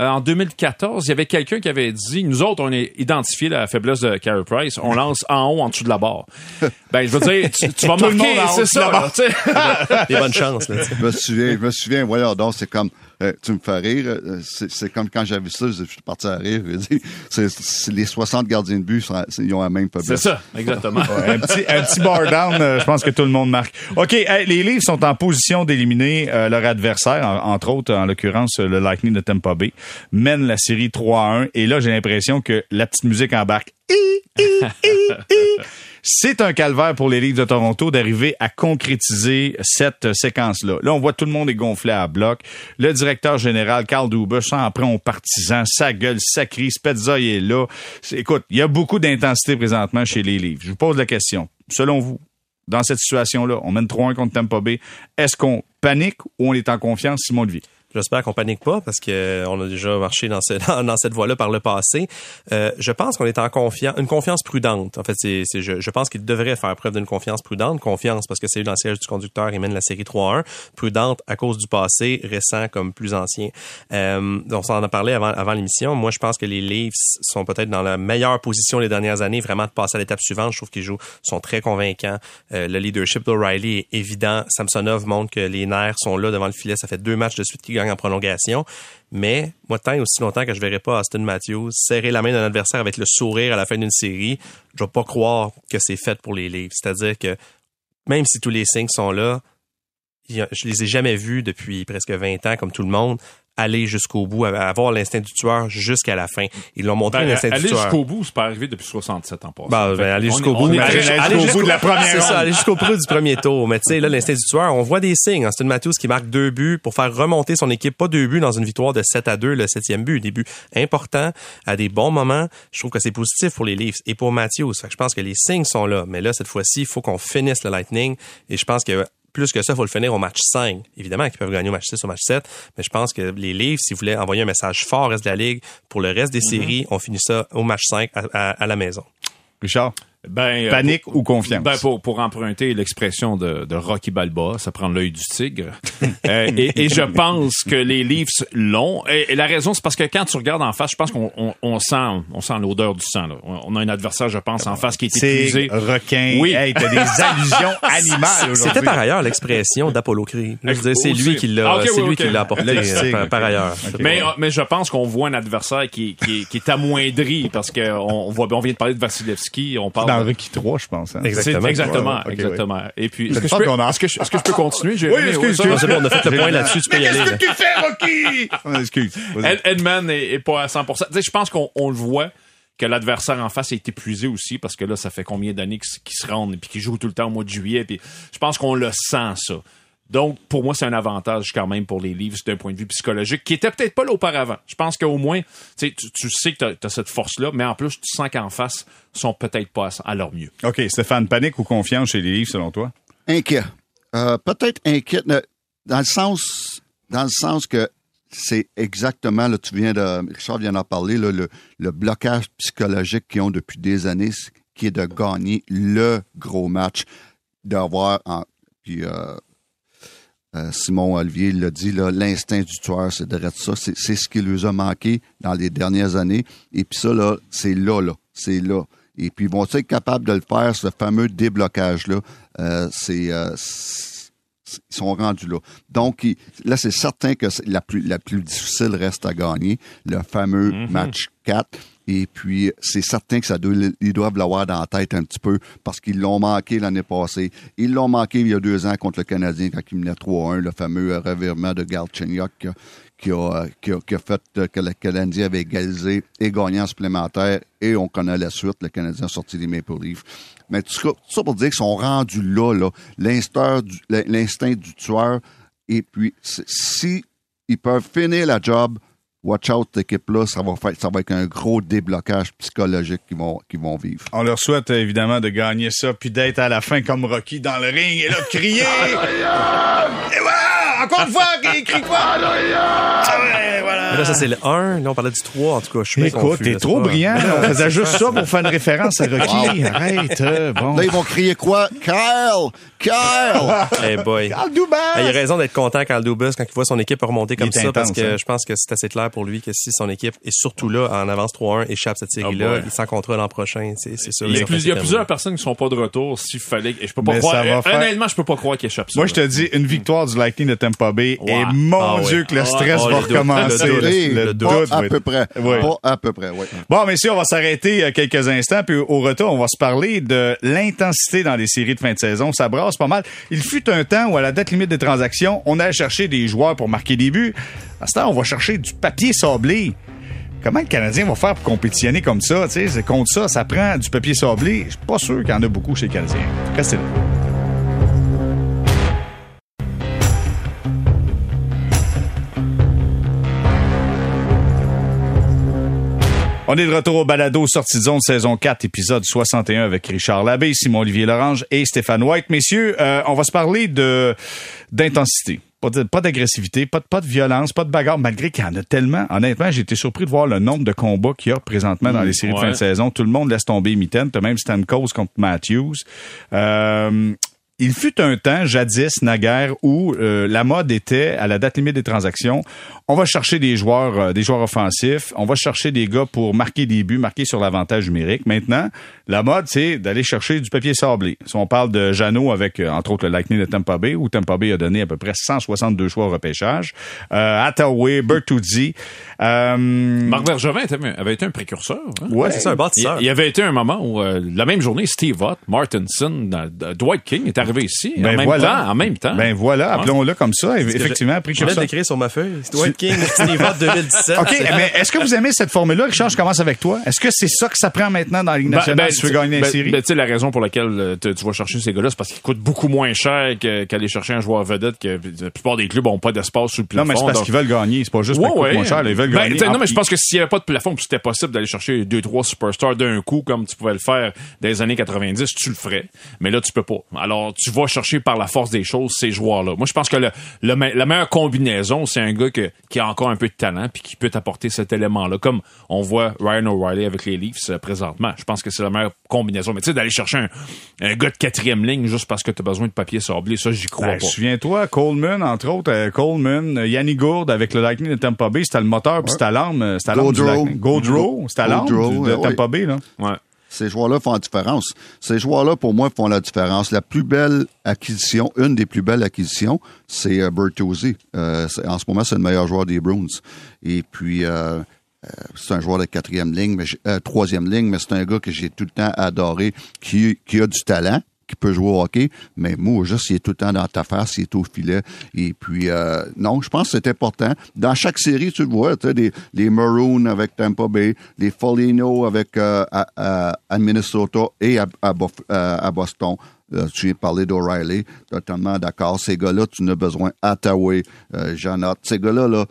Euh, en 2014, il y avait quelqu'un qui avait dit, nous autres, on a identifié la faiblesse de Carey Price, on lance en haut, en dessous de la barre. Ben, je veux dire, tu, tu vas marquer, c'est ça. la là, des bonnes chances. Là. Je me souviens, je me souviens, voyons donc, c'est comme, euh, tu me fais rire, euh, c'est c'est comme quand j'avais vu ça, je suis parti à rire, je dis, c'est c'est les 60 gardiens de but, sont- ils ont la même C'est faiblesse. ça, exactement. Ouais, un petit, un petit bar down, euh, je pense que tout le monde marque. OK, les Leafs sont en position d'éliminer euh, leur adversaire, en- entre autres, en l'occurrence, le Lightning de Tampa Bay, mène la série 3 à 1. Et là, j'ai l'impression que la petite musique embarque. C'est un calvaire pour les Leafs de Toronto d'arriver à concrétiser cette séquence-là. Là, on voit tout le monde est gonflé à bloc. Le directeur général, Carl Dubas, s'en prend aux partisans, sa gueule, sa crie, Spezza est là. Écoute, il y a beaucoup d'intensité présentement chez les Leafs. Je vous pose la question. Selon vous, dans cette situation-là, on mène 3-1 contre Tampa Bay. Est-ce qu'on panique ou on est en confiance, Simon Levier? J'espère qu'on panique pas parce que euh, on a déjà marché dans, ce- dans, cette voie-là par le passé. Euh, je pense qu'on est en confiance, une confiance prudente. En fait, c'est, je, je pense qu'il devrait faire preuve d'une confiance prudente. Confiance parce que c'est eu dans le siège du conducteur et mène la série 3-1. Prudente à cause du passé, récent comme plus ancien. Euh, on s'en a parlé avant, avant l'émission. Moi, je pense que les Leafs sont peut-être dans la meilleure position les dernières années, vraiment de passer à l'étape suivante. Je trouve qu'ils jouent, sont très convaincants. Euh, le leadership d'O'Reilly est évident. Samsonov montre que les nerfs sont là devant le filet. Ça fait deux matchs de suite en prolongation. Mais moi, tant et aussi longtemps que je verrai pas Austin Matthews serrer la main d'un adversaire avec le sourire à la fin d'une série, je vais pas croire que c'est fait pour les Leafs. C'est-à-dire que même si tous les signes sont là, je les ai jamais vus depuis presque 20 ans, comme tout le monde, aller jusqu'au bout, avoir l'instinct du tueur jusqu'à la fin. Ils l'ont montré, Ben, l'instinct du aller tueur. jusqu'au bout, c'est pas arrivé depuis 67 ans passés. Ben, Fait ben, aller jusqu'au bout. aller aller jusqu'au bout de la première C'est ça, aller jusqu'au bout du premier tour. Mais tu sais, là, l'instinct du tueur, on voit des signes. Austin Matthews qui marque deux buts pour faire remonter son équipe. Pas deux buts dans une victoire de 7 à 2, le septième but. Des buts importants à des bons moments. Je trouve que c'est positif pour les Leafs et pour Matthews. Fait que je pense que les signes sont là. Mais là, cette fois-ci, il faut qu'on finisse le Lightning. Et je pense que plus que ça, il faut le finir au match 5. Évidemment qu'ils peuvent gagner au match 6, au match 7, mais je pense que les livres, s'ils voulaient envoyer un message fort au reste de la Ligue, pour le reste des Mm-hmm. séries, on finit ça au match 5 à, à- à la maison. Richard, Ben, euh, panique pour- ou confiance? Ben, pour, pour emprunter l'expression de, de Rocky Balboa, ça prend l'œil du tigre. Euh, et, et je pense que les Leafs l'ont. Et, et la raison, c'est parce que quand tu regardes en face, je pense qu'on on, on sent, on sent l'odeur du sang. Là. On on a un adversaire, je pense, en face qui est c'est épuisé. requin. Oui. Hey, t'as des allusions animales aujourd'hui. C'était par ailleurs l'expression d'Apollo dire, C'est lui qui l'a, Ah, c'est oui, lui qui l'a apporté euh, tigre, par, ailleurs. Mais, euh, mais je pense qu'on voit un adversaire qui, est- qui, est- qui est amoindri parce qu'on on voit, on vient de parler de Vasilevski, on parle Dans Rocky 3, je pense. hein. Exactement. C'est- Exactement, Ouais, ouais, ok, exactement. Et puis, est-ce que, je peux, qu'on en- est-ce que je- est-ce que je peux continuer? Oui, excuse, on a fait le point là-dessus, tu peux y aller. là. tu fais, Rocky? Excuse. Ed- Edman est, est pas à 100%. Tu sais, je pense qu'on on le voit que l'adversaire en face est épuisé aussi parce que là, ça fait combien d'années qu'ils se rendent et puis qu'ils jouent tout le temps au mois de juillet. Puis je pense qu'on le sent, ça. Donc, pour moi, c'est un avantage quand même pour les Leafs d'un point de vue psychologique qui était peut-être pas là auparavant. Je pense qu'au moins, tu, sais, tu sais que tu as, cette force-là, mais en plus, tu sens qu'en face, ils sont peut-être pas à, leur mieux. OK, Stéphane, panique ou confiance chez les livres, selon toi? Inquiet. Euh, Peut-être inquiet dans le sens, dans le sens que c'est exactement, là, tu viens de, Richard vient d'en parler, là, le, le blocage psychologique qu'ils ont depuis des années, qui est de gagner le gros match, d'avoir, puis euh, euh, Simon Olivier l'a dit, là, l'instinct du tueur, c'est de ça. C'est c'est ce qui leur a manqué dans les dernières années. Et puis ça, là, c'est là, là. C'est là. Et puis, vont ils être capables de le faire, ce fameux déblocage-là? Euh, c'est... euh, c'est- ils sont rendus là. Donc, il- là, c'est certain que la plus, la plus difficile reste à gagner, le fameux match 4. Et puis, c'est certain que doivent l'avoir dans la tête un petit peu parce qu'ils l'ont manqué l'année passée. Ils l'ont manqué il y a deux ans contre le Canadien quand il menait 3-1, le fameux revirement de Galchenyuk qui a, fait que le Canadien avait égalisé et gagné en supplémentaire. Et on connaît la suite, le Canadien a sorti les Maple Leafs. Mais tout ça, ça pour dire qu'ils sont rendus là. L'instinct du, du tueur. Et puis, si ils peuvent finir la job, watch out, cette équipe-là, ça va faire, ça va être un gros déblocage psychologique qu'ils vont, qu'ils vont vivre. On leur souhaite euh, évidemment de gagner ça, puis d'être à la fin comme Rocky dans le ring et là de crier. Encore une fois, il crie quoi? Ah ouais, voilà. Mais Là, ça, c'est le 1. Là, on parlait du 3. En tout cas, je suis bien Écoute, confus, t'es là, trop pas- brillant. là. On faisait juste ça pour faire une référence à Rocky. Arrête. euh, bon. Là, ils vont crier quoi? Kyle! Kyle! Hey boy. Dubas! Ah, il a raison d'être content quand Dubas, quand il voit son équipe remonter comme Il est ça, parce que hein. je pense que c'est assez clair pour lui que si son équipe est surtout là, en avance 3-1, échappe cette série-là, Oh boy. il s'en contrat l'an prochain, c'est c'est sûr. Il y a, certain, plus- il y a c'est plusieurs personnes qui sont pas de retour s'il fallait. Et je peux pas Mais croire. ça va faire- Honnêtement, je peux pas croire qu'il échappe ça. Moi, je te dis, une victoire du Lightning de Tampa Bay, Ouais. et mon Ah. Dieu que le Ah, stress ah, va le recommencer. le doute. Oui, Le doute à peu près. Ouais. Pas à peu près, oui. Bon, messieurs, on va s'arrêter euh, quelques instants, puis au retour, on va se parler de l'intensité dans les séries de fin de saison. Ça brasse pas mal. Il fut un temps où, à la date limite des transactions, on allait chercher des joueurs pour marquer des buts. À ce temps, on va chercher du papier sablé. Comment le Canadien va faire pour compétitionner comme ça? Tu sais, c'est contre ça, ça prend du papier sablé. Je suis pas sûr qu'il y en a beaucoup chez les Canadiens. Restez là. On est de retour au balado sortie de zone saison 4 épisode 61 avec Richard Labbé, Simon-Olivier Lorange et Stéphane White. Messieurs, euh, on va se parler de d'intensité. Pas d'agressivité, pas de, pas de violence, pas de bagarre, malgré qu'il y en a tellement. Honnêtement, j'ai été surpris de voir le nombre de combats qu'il y a présentement dans les séries de fin de saison. Tout le monde laisse tomber Mitten. T'as même Stamkos contre Matthews. Euh, il fut un temps, jadis, naguère, où euh, la mode était, à la date limite des transactions, on va chercher des joueurs, euh, des joueurs offensifs, on va chercher des gars pour marquer des buts, marquer sur l'avantage numérique. Maintenant, la mode, c'est d'aller chercher du papier sablé. Si on parle de Jeannot avec, euh, entre autres, le Lightning de Tampa Bay, où Tampa Bay a donné à peu près 162 choix au repêchage, euh, Attaway, Bertuzzi, euh, Marc Bergevin avait été un précurseur. hein? ouais, C'est ça, un Il, bâtisseur. il y avait été un moment où, euh, la même journée, Steve Ott, Martinson, euh, Dwight King est arrivé ici Ben en, même voilà. temps, en même temps. Ben voilà, appelons-le comme ça, effectivement, Je viens de précurseur. l'écrire sur ma feuille. C'est Dwight King, Steve Ott 2017. OK, mais est-ce que vous aimez cette formule-là? Richard, je commence avec toi. Est-ce que c'est ça que ça prend maintenant dans la Ligue Ben, nationale ben, si tu veux gagner une ben, série? ben, tu sais, la raison pour laquelle euh, tu vas chercher ces gars-là, c'est parce qu'ils coûtent beaucoup moins cher qu'aller chercher un joueur vedette que la plupart des clubs n'ont pas d'espace sur le non, plafond. mais c'est parce donc- qu'ils veulent gagner. C'est pas juste Ouais, parce qu'ils coûtent ouais. moins cher. Ils veulent Ben, gagner. non, mais je pense que s'il n'y avait pas de plafond, puis c'était possible d'aller chercher deux, trois superstars d'un coup, comme tu pouvais le faire dans les années 90, tu le ferais. Mais là, tu peux pas. Alors, tu vas chercher par la force des choses ces joueurs-là. Moi, je pense que le, le me- la meilleure combinaison, c'est un gars que, qui a encore un peu de talent puis qui peut t'apporter cet élément-là. Comme on voit Ryan O'Reilly avec les Leafs euh, présentement. Je pense que c'est la meilleure combinaison. Mais tu sais, d'aller chercher un, un gars de quatrième ligne juste parce que tu as besoin de papier sablé, ça, j'y crois Ben, pas. Souviens-toi, Coleman, entre autres, euh, Coleman, euh, Yanni Gourde avec le Lightning de Tampa Bay, c'était le moteur, puis c'était l'arme, c'était l'arme. Lightning. Gaudreau, c'était l'arme de Tampa Bay, là. Ouais. Ces joueurs-là font la différence. Ces joueurs-là, pour moi, font la différence. La plus belle acquisition, une des plus belles acquisitions, c'est euh, Bertuzzi. Euh, en ce moment, c'est le meilleur joueur des Bruins. Et puis, euh, c'est un joueur de quatrième ligne, mais troisième ligne, mais c'est un gars que j'ai tout le temps adoré, qui a du talent, peut jouer au hockey, mais moi, juste, il est tout le temps dans ta face, il est au filet. Et puis, euh, non, je pense que c'est important. Dans chaque série, tu le vois, tu sais, les, les Maroons avec Tampa Bay, les Foligno avec euh, à, à- Minnesota et à, à euh, Boston. Tu de parler d'O'Reilly, totalement d'accord. Ces gars-là, tu en as besoin. Attaway, euh, Janot, ces gars-là, là,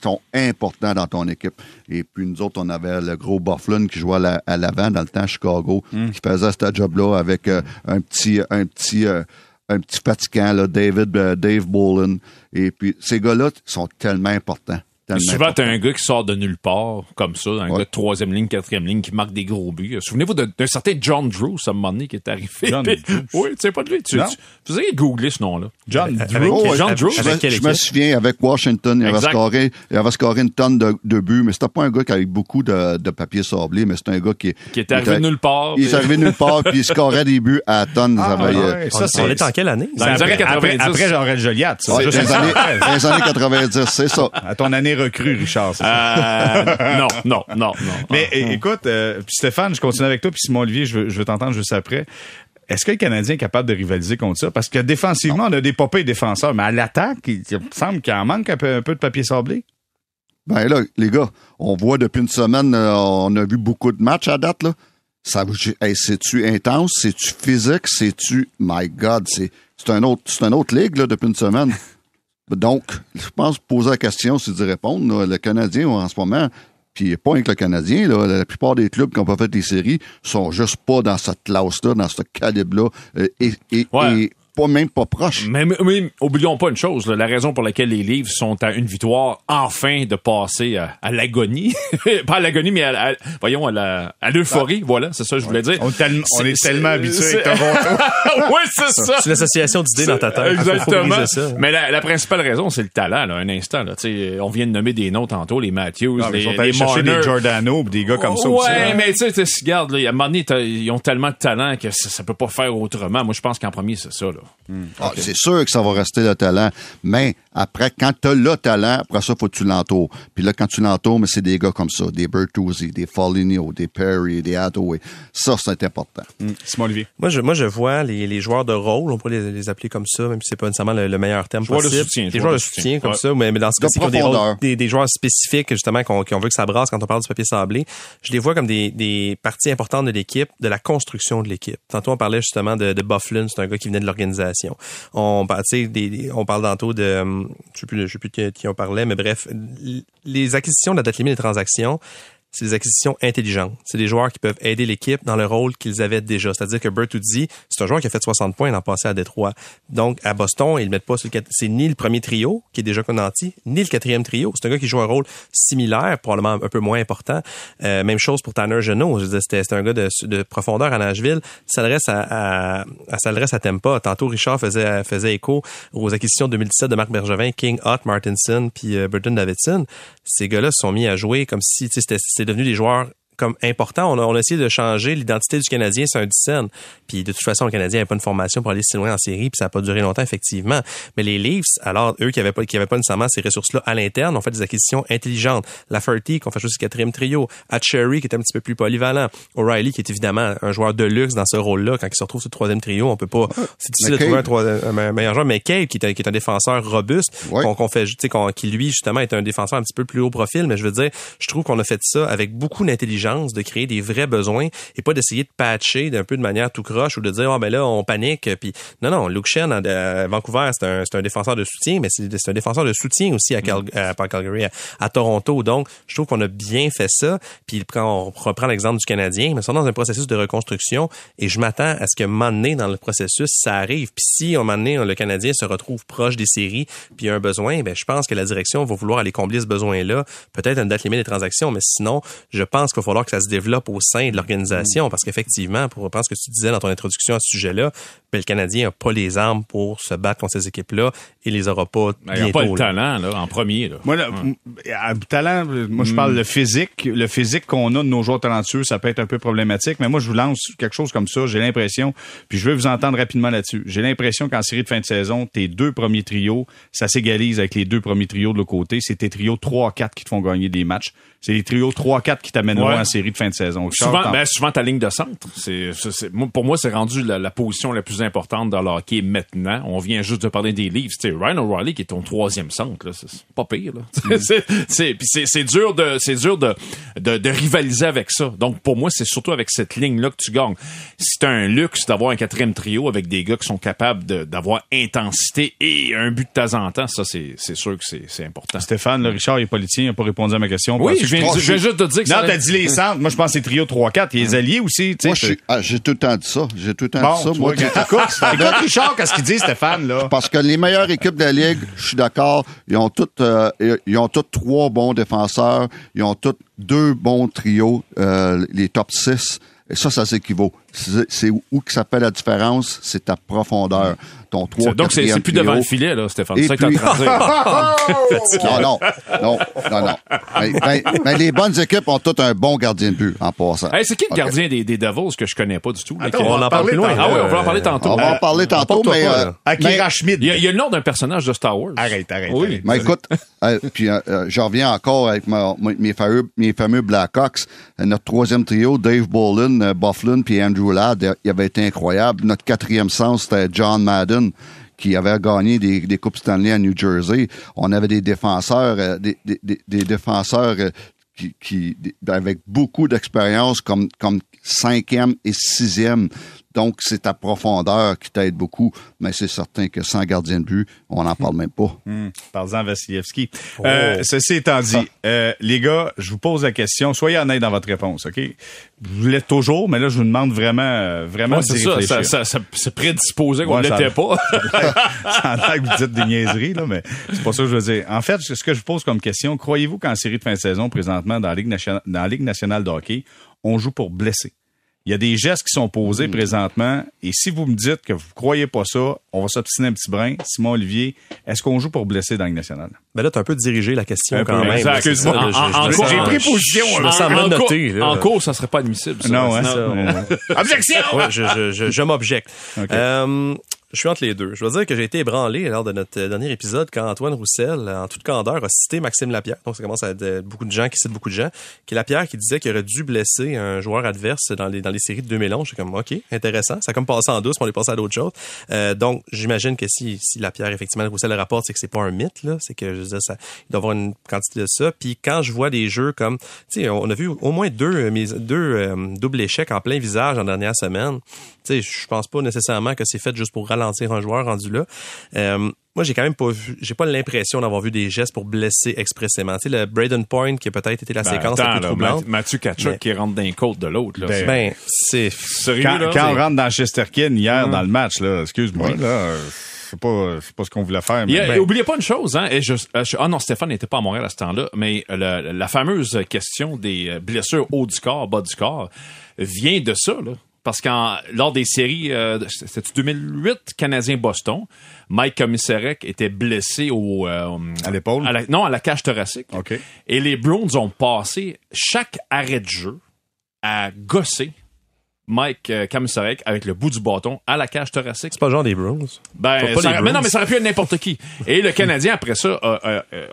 sont importants dans ton équipe. Et puis nous autres, on avait le gros Bufflin qui jouait à la- à l'avant dans le temps à Chicago, qui faisait ce job-là avec euh, un petit un petit euh, un petit fatigant, là, David euh, Dave Bolin. Et puis ces gars-là sont tellement importants. Souvent, t'as un gars qui sort de nulle part, comme ça, un Ouais. gars de troisième ligne, quatrième ligne, qui marque des gros buts. Souvenez-vous d'un certain John Drew, à un moment donné, qui est arrivé. John Drew? oui, tu sais pas de lui. Tu, tu, vous avez googlé ce nom-là. John Avec- Drew? Oh, John Drew, je, avec me- quelle je me souviens, avec Washington, il avait, scoré, il avait scoré une tonne de, de buts, mais c'était pas un gars qui avait beaucoup de, de papier sablé, mais c'est un gars qui, Qui est arrivé était- de nulle part. Il puis- est arrivé nulle part, puis il scorait des buts à tonnes. Ah, Ça avait, euh, ouais, On, ça, on c'est est en quelle année? Dans les après, années 90. après, Jean-Red Joliat, ça. Les années 90, c'est ça. À ton année recrue, Richard, c'est ça? Euh, non, non, non, non. Mais é- écoute, euh, Stéphane, je continue avec toi, puis Simon Olivier, je veux, je veux t'entendre juste après. Est-ce que le Canadien est capable de rivaliser contre ça? Parce que défensivement, on a des popées défenseurs, mais à l'attaque, il, il me semble qu'il en manque un peu, un peu de papier sablé. Ben là, les gars, on voit depuis une semaine, euh, on a vu beaucoup de matchs à date, là. Ça, hey, c'est-tu intense? C'est-tu physique? C'est-tu, my God, c'est, c'est un autre, c'est une autre ligue, là, depuis une semaine. Donc, je pense poser la question, c'est d'y répondre, là. Le Canadien, en ce moment, puis pas avec le Canadien, là, la plupart des clubs qui n'ont pas fait des séries sont juste pas dans cette classe-là, dans ce calibre-là, euh, et, et, Ouais. et pas même pas proche. Mais, mais, mais oublions pas une chose, là, la raison pour laquelle les livres sont à une victoire, enfin de passer à, à l'agonie, pas à l'agonie, mais à, à- voyons à la à l'euphorie, voilà, c'est ça que je voulais dire. On, est tellement- on est C'est- tellement habitué avec Toronto. oui, c'est ça. C'est l'association d'idées dans ta tête. Exactement. ça. Mais la, la principale raison, c'est le talent, là, un instant. Là. Tu sais, On vient de nommer des noms tantôt, les Matthews, Ah, les, ils sont allés les chercher Marner. des Giordano, pis des gars comme ça ouais, aussi. hein. mais tu sais, tu sais, regarde, là, à un moment donné, ils ont tellement de talent que ça, ça peut pas faire autrement. Moi, je pense qu'en premier, c'est ça. Là. Ah, C'est sûr que ça va rester le talent. Mais après, quand tu as le talent, après ça, faut que tu l'entoures. Puis là, quand tu l'entoures, mais c'est des gars comme ça, des Bertuzzi, des Foligno, des Perry, des Hathaway. Ça, c'est important. Hum, Simon Olivier. Moi, je, moi, je vois les, les joueurs de rôle, on pourrait les, les appeler comme ça, même si c'est pas nécessairement le, le meilleur terme Joueurs de possible. soutien, Des joueurs joueurs de de soutien, soutien, comme ouais. ça, mais, mais dans ce De cas-ci, des, des, des joueurs spécifiques, justement, qu'on- ont vu que ça brasse quand on parle du papier sablé. Je les vois comme des, des parties importantes de l'équipe, de la construction de l'équipe. Tantôt, on parlait justement de, de Bufflin, c'est un gars qui venait de l'organisation. On, parle, tantôt de, hum, je sais plus, je sais plus qui, on parlait, mais bref, les acquisitions de la date limite des transactions, c'est des acquisitions intelligentes. C'est des joueurs qui peuvent aider l'équipe dans le rôle qu'ils avaient déjà. C'est-à-dire que Bertuzzi, c'est un joueur qui a fait 60 points l'an passé à Détroit. Donc, à Boston, ils le mettent pas sur le c'est ni le premier trio, qui est déjà Conanti, ni le quatrième trio. C'est un gars qui joue un rôle similaire, probablement un peu moins important. Euh, même chose pour Tanner Genot. C'était, un gars de, de profondeur à Nashville. Ça s'adresse à, à, à, s'adresse à Tempa. Tantôt, Richard faisait, faisait écho aux acquisitions 2017 de Marc Bergevin, King, Hott, Martinson, puis euh, Burton Davidson. Ces gars-là sont mis à jouer comme si, c'était- c'est devenu des joueurs comme important. On a, on a essayé de changer l'identité du Canadien, c'est un dixaine. Puis de toute façon, le Canadien n'avait pas une formation pour aller si loin en série, puis ça n'a pas duré longtemps, effectivement. Mais les Leafs, alors eux qui n'avaient pas, qui avaient pas nécessairement ces ressources-là à l'interne, ont fait des acquisitions intelligentes. Lafferty, qu'on fait juste quatrième trio. Cherry, qui est un petit peu plus polyvalent. O'Reilly, qui est évidemment un joueur de luxe dans ce rôle-là. Quand il se retrouve sur le troisième trio, on peut pas, c'est difficile de trouver un, troisième- un meilleur joueur. Mais Cave, qui est un, qui est un défenseur robuste, Ouais. qu'on qu'on fait, tu sais, qu'on- qui lui, justement, est un défenseur un petit peu plus haut profil. Mais je veux dire, je trouve qu'on a fait ça avec beaucoup d'intelligence de créer des vrais besoins et pas d'essayer de patcher d'un peu de manière tout croche ou de dire, oh, ben là, on panique. Puis, non, non, Luke Shen à, Vancouver, c'est un, un, défenseur de soutien, mais c'est un défenseur de soutien aussi à, Cal à, Calgary, à, Toronto. Donc, je trouve qu'on a bien fait ça. Puis, quand on reprend l'exemple du Canadien, mais c'est dans un processus de reconstruction et je m'attends à ce que, un moment donné, dans le processus, ça arrive. Puis, si, un moment donné, le Canadien se retrouve proche des séries, puis il y a un besoin, ben, je pense que la direction va vouloir aller combler ce besoin-là. Peut-être une date limite des transactions, mais sinon, je pense qu'il va falloir que ça se développe au sein de l'organisation parce qu'effectivement, pour reprendre ce que tu disais dans ton introduction à ce sujet-là, ben, le Canadien n'a pas les armes pour se battre contre ces équipes-là et les aura pas ben, Il n'a pas le talent, là, en premier. Là. Moi, le, talent, moi, je parle de hmm. physique. Le physique qu'on a de nos joueurs talentueux, ça peut être un peu problématique, mais moi, je vous lance quelque chose comme ça. J'ai l'impression, puis je vais vous entendre rapidement là-dessus. J'ai l'impression qu'en série de fin de saison, tes deux premiers trios, ça s'égalise avec les deux premiers trios de l'autre côté. C'est tes trios 3-4 qui te font gagner des matchs. C'est les trios 3-4 qui t'amènent loin en série de fin de saison. Souvent, ben, souvent ta ligne de centre. C'est, pour moi, c'est rendu la, position la plus importante dans le hockey maintenant. On vient juste de parler des livres. C'est Ryan O'Reilly qui est ton troisième centre. C'est pas pire. Là. c'est, c'est, dur de, c'est dur de, de, rivaliser avec ça. Donc pour moi, c'est surtout avec cette ligne-là que tu gagnes. C'est un luxe d'avoir un quatrième trio avec des gars qui sont capables d'avoir intensité et un but de temps en temps. Ça, c'est, sûr que c'est, important. Stéphane, le Richard, il est politicien, il n'a pas répondu à ma question. Oui, je viens, juste te dire que Non, t'as dit les centres. Moi, je pense que c'est trio 3-4. Il y a les alliés aussi. Moi, ah, j'ai tout le temps dit ça. J'ai tout le temps dit ça. Moi, écoute, Richard, qu'est-ce qu'il dit, Stéphane, là? Parce que les meilleures équipes de la Ligue, je suis d'accord, ils ont toutes, euh, ils ont toutes trois bons défenseurs. Ils ont toutes deux bons trios, euh, les top 6. Et ça, ça s'équivaut. C'est où que ça fait la différence? C'est ta profondeur ton 3 Donc, c'est plus devant le filet, là, Stéphane. C'est ça que Non, non, non, non, non. Mais, mais, les bonnes équipes ont toutes un bon gardien de but, en passant. c'est qui le gardien des, des Devils que je connais pas du tout? Attends, on, va en parler loin. Ah oui, on va en parler tantôt. On va en parler tantôt, mais... Euh, Akira Schmidt. Il y, a, le nom d'un personnage de Star Wars. Arrête, arrête. Oui. Mais écoute, euh, puis euh, je reviens encore avec mes, fameux, mes fameux Blackhawks. Notre troisième trio, Dave Bolin, Bufflin puis Andrew Il avait été incroyable. Notre quatrième sens, c'était John Madden qui avait gagné des, des Coupes Stanley à New Jersey. On avait des défenseurs, euh, des, défenseurs euh, qui, avec beaucoup d'expérience comme, comme cinquième et sixième. Donc, c'est ta profondeur qui t'aide beaucoup, mais c'est certain que sans gardien de but, on n'en parle même pas. Mmh. Parle-en, Vassilievski. Euh, oh. ceci étant dit, euh, les gars, je vous pose la question. Soyez honnêtes dans votre réponse, OK? Vous l'êtes toujours, mais là, je vous demande vraiment, euh, vraiment c'est ça, ça, ça, c'est prédisposé qu'on ne l'était pas. ça en que vous dites des niaiseries, là, mais c'est pas ça que je veux dire. En fait, ce que je vous pose comme question, croyez-vous qu'en série de fin de saison, présentement, dans la Ligue nationale, dans la Ligue nationale de hockey, on joue pour blesser? Il y a des gestes qui sont posés mm. présentement. Et si vous me dites que vous ne croyez pas ça, on va s'obstiner un petit brin. Simon Olivier, est-ce qu'on joue pour blesser dans la nationale? Ben là, tu as un peu dirigé la question quand même. Excuse-moi. J'ai pris position. En, en, cours, ça serait pas admissible. Ça. Non, hein? Objection! je, je, je m'objecte. Euh, je suis entre les deux. Je dois dire que j'ai été ébranlé lors de notre dernier épisode quand Antoine Roussel, en toute candeur, a cité Maxime Lapierre. Donc, ça commence à être beaucoup de gens qui citent beaucoup de gens. Qui est Lapierre qui disait qu'il aurait dû blesser un joueur adverse dans les, dans les séries de 2011. Je suis comme, OK, intéressant. Ça comme passé en douce, mais on est passé à d'autres choses. Euh, donc, j'imagine que si, si Lapierre, effectivement, Roussel le rapporte, c'est que c'est pas un mythe, là. C'est que, je veux ça, il doit avoir une quantité de ça. Puis quand je vois des jeux comme, tu sais, on a vu au moins deux, deux euh, doubles échecs en plein visage en dernière semaine. Tu sais, je pense pas nécessairement que c'est fait juste pour ralentir un joueur rendu là. Euh, moi, j'ai quand même pas vu, j'ai pas l'impression d'avoir vu des gestes pour blesser expressément. Tu sais, le Braden Point qui a peut-être été la ben, séquence la plus troublante. Mathieu Kachuk qui rentre d'un côte de l'autre. Ben, ben, c'est quand, quand on rentre dans Chesterkin hier hum. dans le match, là, excuse-moi, là c'est pas pas ce qu'on voulait faire. Mais ben. oubliez pas une chose, hein. Et je, euh, ah non, Stéphane n'était pas à Montréal à ce temps-là, mais la fameuse question des euh, blessures haut du corps, bas du corps, vient de ça. Là. Parce qu'en lors des séries, euh, c'était 2008 Canadien-Boston, Mike Komisarek était blessé au euh, à l'épaule? non, à la cage thoracique. Et les Browns ont passé chaque arrêt de jeu à gosser Mike euh, avec le bout du bâton à la cage thoracique. C'est pas le genre des Browns. Ben, mais non, mais ça aurait pu être n'importe qui. Et le Canadien, après ça,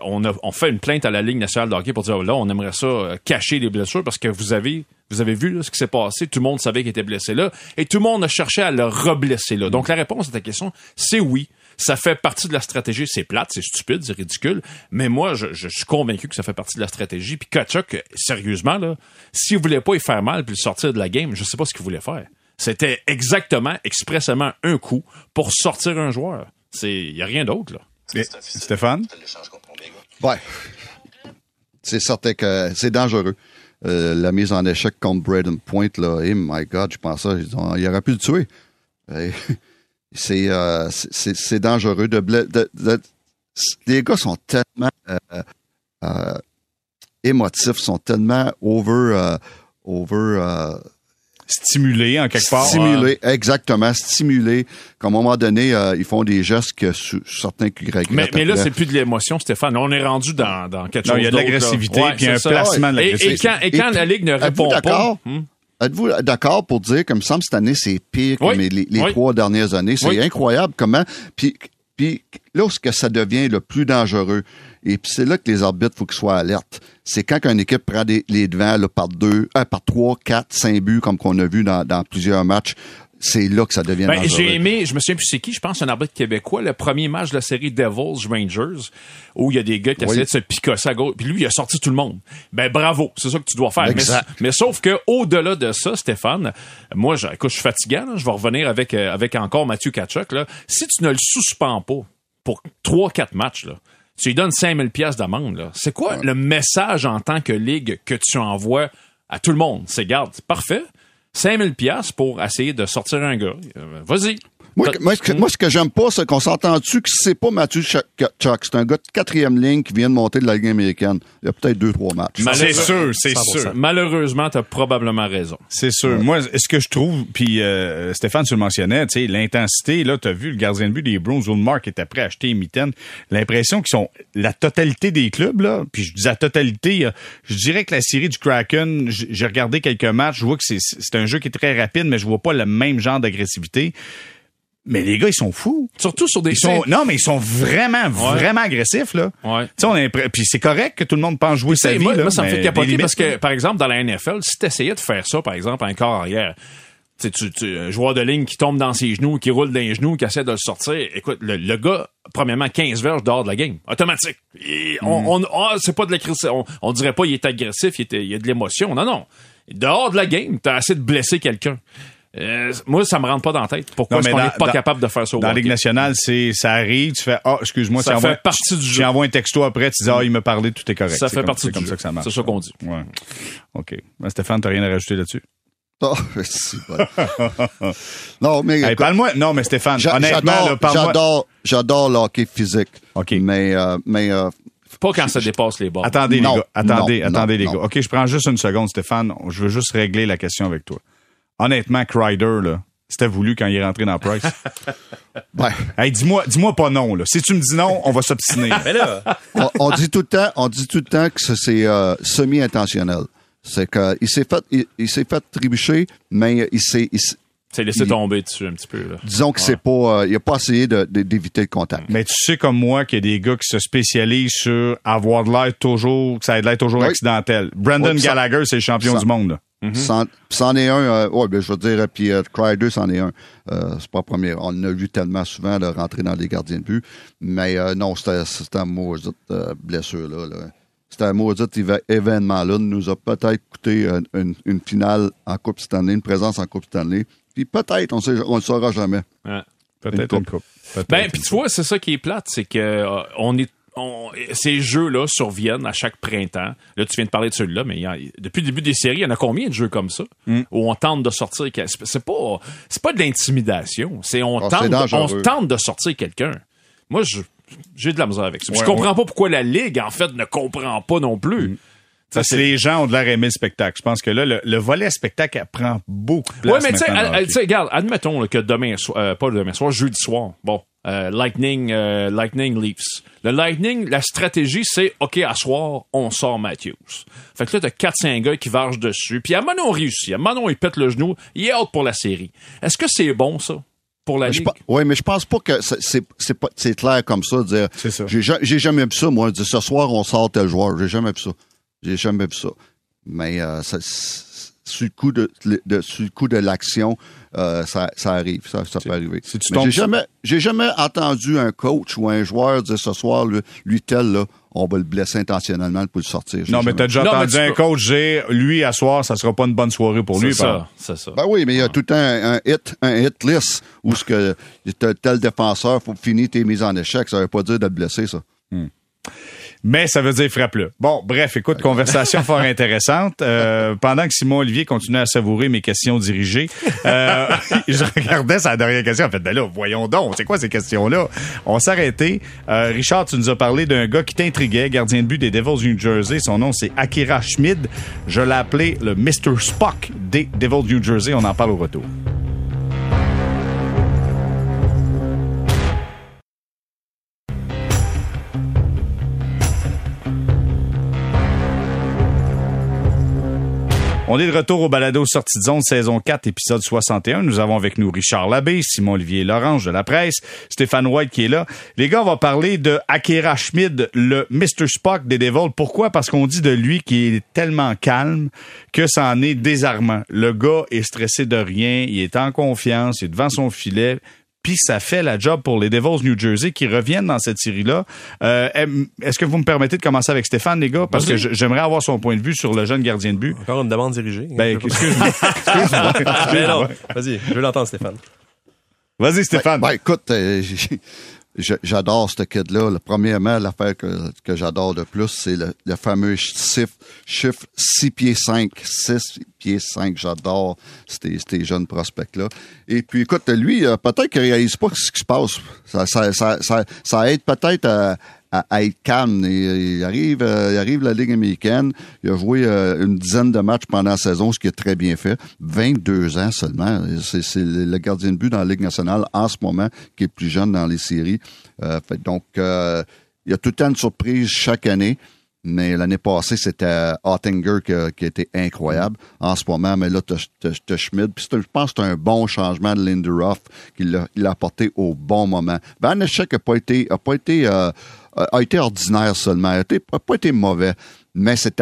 on, a, on fait une plainte à la Ligue nationale de hockey pour dire, là, on aimerait ça cacher les blessures parce que vous avez vous avez vu ce qui s'est passé. Tout le monde savait qu'il était blessé là. Et tout le monde a cherché à le reblesser là. Donc, la réponse à ta question, c'est oui. Ça fait partie de la stratégie. C'est plate, c'est stupide, c'est ridicule. Mais moi, je, je suis convaincu que ça fait partie de la stratégie. Puis Kachuk, sérieusement, là, s'il voulait pas y faire mal puis le sortir de la game, je sais pas ce qu'il voulait faire. C'était exactement, expressément un coup pour sortir un joueur. C'est, y a rien d'autre, là. Et- Stéphane? Ouais. C'est certain que c'est dangereux. Euh, la mise en échec contre Braden Point, là, hey my God, je pense ça, ils ont- il aurait pu le tuer. C'est, euh, c'est- c'est dangereux. De, de- de- les gars sont tellement euh, euh, émotifs, sont tellement over, euh, over euh, Stimulé en quelque part. stimulés, exactement, stimulés. Qu'à un moment donné, euh, ils font des gestes que su- certains qui regrettent. Mais, mais là, c'est plus de l'émotion, Stéphane. On est rendu dans, dans quelque Non, chose il y a de l'agressivité, Ouais, puis un ça. placement de Et- l'agressivité. Et, quand, et quand Et la Ligue ne répond pas... d'accord? Êtes-vous d'accord pour dire, comme semble cette année, c'est pire que Oui. les, les- les Oui. trois dernières années? C'est Oui. incroyable comment. Puis, puis là où est-ce que ça devient le plus dangereux, et puis c'est là que les arbitres, faut qu'ils soient alertes. C'est quand une équipe prend des, les devants là, par deux, euh, par trois, quatre, cinq buts, comme qu'on a vu dans, dans plusieurs matchs. C'est là que ça devient Ben, j'ai aimé, je me souviens plus c'est qui, je pense un arbitre québécois, le premier match de la série Devils Rangers, où il y a des gars qui Oui. essayaient de se picosser à gauche, puis lui, il a sorti tout le monde. Ben bravo, c'est ça que tu dois faire. Mais, sauf que au-delà de ça, Stéphane, moi, je, écoute, je suis fatigant, là, je vais revenir avec, euh, avec encore Mathieu Kachuk, là. Si tu ne le suspends pas pour 3-4 matchs, là, tu lui donnes 5000 pièces d'amende. C'est quoi le message en tant que ligue que tu envoies à tout le monde? C'est, garde, c'est parfait. 5000 pièces pour essayer de sortir un gars. Euh, Vas-y. Moi, T'as- moi, ce que, moi, ce que j'aime pas, c'est qu'on s'entend-tu que c'est pas Mathieu Chuck. Chuck? C'est un gars de quatrième ligne qui vient de monter de la Ligue américaine. Il y a peut-être deux, trois matchs. C'est sûr, c'est 100%. sûr. Malheureusement, tu as probablement raison. C'est sûr. Moi, ce que je trouve, puis euh, Stéphane, tu le mentionnais, tu sais, l'intensité, là, tu as vu le gardien de but des Browns, Mark était prêt à acheter une mitaine. L'impression qu'ils sont la totalité des clubs, là, puis je dis la totalité, euh, je dirais que la série du Kraken, j'ai regardé quelques matchs, je vois que c'est c'est un jeu qui est très rapide, mais je vois pas le même genre d'agressivité. Mais les gars, ils sont fous. Surtout sur des Ils sont, non, mais ils sont vraiment, vraiment agressifs, là. Ouais. Tu sais, est puis c'est correct que tout le monde pense jouer sa vie, moi, là, moi, ça me fait capoter limites, parce que, par exemple, dans la NFL, si tu essayais de faire ça, par exemple, un corps arrière, tu, tu, un joueur de ligne qui tombe dans ses genoux, qui roule dans les genoux, qui essaie de le sortir, écoute, le, le gars, premièrement, 15 verges dehors de la game. Automatique. Et on, Mm. on, ah, c'est pas de l'agressif. On, on dirait pas il est agressif, il, était- il y a de l'émotion. Non, non. Dehors de la game, t'as assez de blesser quelqu'un. Euh, moi, ça me rentre pas dans la tête. Pourquoi est-ce qu'on n'est pas dans- capable de faire ça au Dans la? Ligue nationale, c'est ça arrive, tu fais ah excuse-moi, Ça fait partie du jeu. Tu envoies un texto après, tu dis ah il me parlait, tout est correct. Ça C'est fait comme- partie c'est du comme jeu. ça que ça marche. C'est ça qu'on dit. Ouais. OK. Ben, Stéphane, t'as rien à rajouter là-dessus? C'est bon. non, mais Hey, parle-moi Non, mais Stéphane, honnêtement j'adore, là, parle-moi j'adore, j'adore le hockey physique. OK. Mais, euh, mais euh, Pas quand ça dépasse les bords. Attendez Non, les gars, attendez, non, attendez non, les non. gars. OK, je prends juste une seconde Stéphane, je veux juste régler la question avec toi. Honnêtement, Crider là, c'était voulu quand il est rentré dans Price. ouais. hey, dis-moi, dis-moi pas non là. Si tu me dis non, on va s'obstiner. Mais là, on, on dit tout le temps, on dit tout le temps que ça, c'est euh, semi-intentionnel. C'est que il s'est fait, il, il s'est fait trébucher, mais il s'est, il s'est- C'est laissé il- tomber dessus un petit peu. Là. disons que c'est pas, euh, il a pas essayé de- de- d'éviter le contact. Mais tu sais comme moi qu'il y a des gars qui se spécialisent sur avoir de l'air toujours, que ça ait de l'air toujours Oui. accidentel. Brandon Oui, puis ça- Gallagher, c'est le champion ça- du monde. là. C'en, c'en est un, euh, ouais, ben, je veux dire, puis euh, Crider, c'en est un. Euh, c'est pas premier. On l'a vu tellement souvent de rentrer dans les gardiens de but. Mais euh, non, c'était, un maudite euh, blessure, là. là. C'était un maudit événement-là. nous a peut-être coûté une, une finale en Coupe Stanley, une présence en Coupe Stanley. Puis peut-être, on ne le saura jamais. Ouais. Peut-être Une une coupe. Ben, puis tu vois, c'est ça qui est plate, c'est que euh, on est on- ces jeux-là surviennent à chaque printemps. Là, tu viens de parler de celui-là, mais il y a- depuis le début des séries, il y en a combien de jeux comme ça Hmm. où on tente de sortir c'est c'est pas c'est pas de l'intimidation, c'est on Ah, c'est tente on tente de sortir quelqu'un. Moi, j'ai de la misère avec ça. Ouais, je comprends pas pourquoi la ligue en fait ne comprend pas non plus. Hmm. Parce que les gens ont de l'air aimé le spectacle. Je pense que là, le, le volet spectacle elle prend beaucoup de place. Ouais, mais tu sais, tu regarde, admettons là, que demain soir, euh, pas demain soir, jeudi soir, bon, euh, Lightning, euh, Lightning Leafs. Le Lightning, la stratégie, c'est, OK, à soir, on sort Matthews. Fait que là, t'as 4-5 gars qui vargent dessus. Puis à Manon réussit. À Manon, il pète le genou. Il est out pour la série. Est-ce que c'est bon, ça, pour la Je Ligue? Oui, mais je pense pas que c'est, clair comme ça. de Dire, C'est ça. J'ai, ja- j'ai jamais vu ça, moi. Dire, ce soir, on sort tel joueur. J'ai jamais vu ça. J'ai jamais vu ça. Mais euh, ça, sur le coup de, de sur le coup de l'action, euh, ça, ça arrive, ça, ça peut arriver. si tu Mais tombes j'ai jamais, j'ai jamais entendu un coach ou un joueur dire ce soir, lui, lui tel là, on va le blesser intentionnellement pour le sortir. Non, mais t'as déjà Non, entendu un peux- coach dire, lui, à soir, ça sera pas une bonne soirée pour lui. C'est ça, c'est ça. Ben oui, mais il y a tout le temps un, un hit, un hit list où ce que tel défenseur, faut finir tes mises en échec. Ça veut pas dire de le blesser, ça. Mais ça veut dire frappe-le. Bon, bref, écoute, conversation fort intéressante. Euh, pendant que Simon Olivier continuait à savourer mes questions dirigées, euh, je regardais sa dernière question. En fait, ben là, voyons donc, c'est quoi ces questions-là? On s'est arrêté. Euh, Richard, tu nous as parlé d'un gars qui t'intriguait, gardien de but des Devils New Jersey. Son nom, c'est Akira Schmid. Je l'ai appelé le Mr. Spock des Devils New Jersey. On en parle au retour. On est de retour au balado Sortie de zone, saison 4, épisode 61. Nous avons avec nous Richard Labbé, Simon-Olivier Lorange de la presse, Stéphane White qui est là. Les gars, on va parler de Akira Schmid, le Mr. Spock des Devils. Pourquoi? Parce qu'on dit de lui qu'il est tellement calme que ça en est désarmant. Le gars est stressé de rien, il est en confiance, il est devant son filet. Puis ça fait la job pour les Devils New Jersey qui reviennent dans cette série-là. Euh, Est-ce que vous me permettez de commencer avec Stéphane, les gars? Parce que j'aimerais avoir son point de vue sur le jeune gardien de but. Encore une demande dirigée. Ben, excuse-moi. Excuse-moi. Mais non, vas-y, je veux l'entendre, Stéphane. Vas-y, Stéphane. Ben, écoute, euh, j'adore ce kid-là. Le Premièrement, l'affaire que, j'adore de plus, c'est le, le fameux chiffre, chiffre 6 pieds 5. 6 pieds 5. J'adore ces, jeunes prospects-là. Et puis, écoute, lui, euh, peut-être qu'il réalise pas ce qui se passe. Ça, ça aide peut-être à, à, être calme. Il, arrive, euh, arrive la Ligue américaine. Il a joué euh, une dizaine de matchs pendant la saison, ce qui est très bien fait. 22 ans seulement. C'est le gardien de but dans la Ligue nationale en ce moment qui est plus jeune dans les séries. Euh, donc, il y a tout le temps une surprise chaque année. Mais l'année passée, c'était Ottinger qui, a- qui a été incroyable. En ce moment, mais là, t'as Schmidt. Puis je pense que c'est un bon changement de Lindelof qu'il il l'a apporté au bon moment. Van Eschek n'a pas été, a pas été, a a été ordinaire seulement. Il n'a pas été mauvais. Mais c'est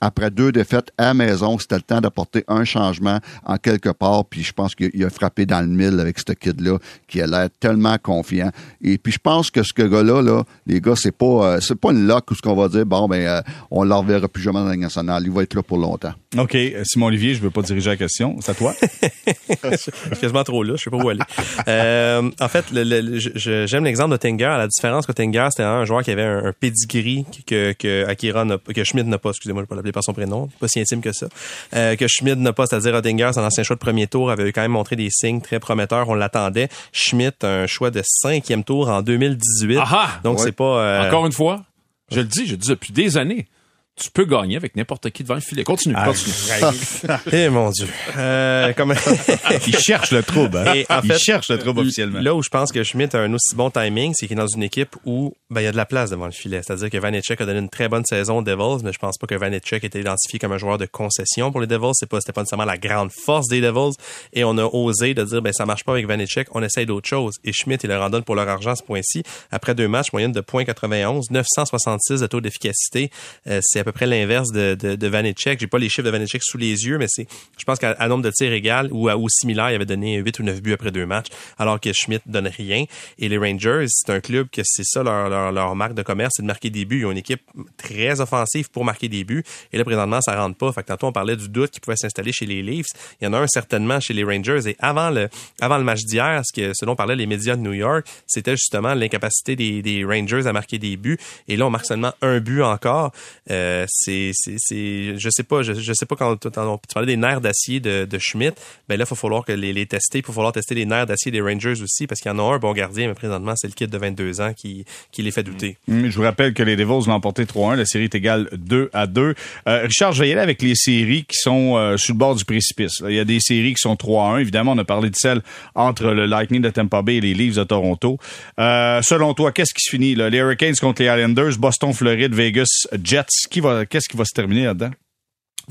après deux défaites à la maison, c'était le temps d'apporter un changement en quelque part. Puis je pense qu'il il a frappé dans le mille avec ce kid-là, qui a l'air tellement confiant. Et puis je pense que ce gars-là, là, les gars, c'est pas euh, c'est pas une lock où ce qu'on va dire, bon, ben, euh, on ne le reverra plus jamais dans la nationale. Il va être là pour longtemps. OK. euh, Simon-Olivier, je veux pas diriger la question. C'est à toi. Je suis quasiment trop là, je sais pas où aller. Euh, en fait, le- le- j'aime l'exemple de Tinger. La différence que Tinger, c'était un joueur qui avait un, un pedigree que, que Akira n'a pas- que Schmidt n'a pas. Excusez-moi, je vais pas l'appeler par son prénom. Pas si intime que ça. Euh, que Schmidt n'a pas, c'est-à-dire Ottinger, c'est un ancien choix de premier tour, avait quand même montré des signes très prometteurs. On l'attendait. Schmidt, un choix de cinquième tour en 2018. Aha! Donc Ouais. c'est pas. euh, Encore une fois, je le dis, je le dis depuis des années. Tu peux gagner avec n'importe qui devant le filet. Continue, continue. Eh mon Dieu. Euh, comme... Il cherche le trouble. hein. Et en Il fait, cherche le trouble officiellement. Là où je pense que Schmidt a un aussi bon timing, c'est qu'il est dans une équipe où ben, il y a de la place devant le filet. C'est-à-dire que Vanecek a donné une très bonne saison aux Devils, mais je pense pas que Vanecek était identifié comme un joueur de concession pour les Devils. C'est pas, c'était pas nécessairement la grande force des Devils. Et on a osé de dire, ben, ça marche pas avec Vanecek, on essaye d'autres choses. Et Schmidt, il leur en donne pour leur argent à ce point-ci. Après deux matchs, moyenne de .91, 966 de taux d'efficacité. Euh, c'est à peu près l'inverse de, de, de. J'ai pas les chiffres de Vanecek sous les yeux, mais c'est, je pense qu'à nombre de tirs égal ou, à, ou similaire, il avait donné 8 ou 9 buts après deux matchs, alors que Schmidt donne rien. Et les Rangers, c'est un club que c'est ça leur, leur, marque de commerce, c'est de marquer des buts. Ils ont une équipe très offensive pour marquer des buts. Et là, présentement, ça rentre pas. Fait que tantôt, on parlait du doute qui pouvait s'installer chez les Leafs. Il y en a un certainement chez les Rangers. Et avant le, avant le match d'hier, ce, que, ce dont parlaient les médias de New York, c'était justement l'incapacité des, des Rangers à marquer des buts. Et là, on marque seulement un but encore. Euh, c'est, c'est, je sais pas, je, sais pas quand, quand tu parlais des nerfs d'acier de, Schmidt, ben là, il va falloir que les, tester. Il va falloir tester les nerfs d'acier des Rangers aussi, parce qu'il y en a un bon gardien, mais présentement, c'est le kid de 22 ans qui, qui les fait douter. Hum, Je vous rappelle que les Devils l'ont emporté 3-1. La série est égale 2 à 2. Euh, Richard, je vais y aller avec les séries qui sont euh, sur le bord du précipice. Il y a des séries qui sont 3 à 1. Évidemment, on a parlé de celle entre le Lightning de Tampa Bay et les Leafs de Toronto. Euh, selon toi, qu'est-ce qui se finit? Les Hurricanes contre les Islanders, Boston, Floride, Vegas, Jets. Qui qu'est-ce qui va se terminer là-dedans?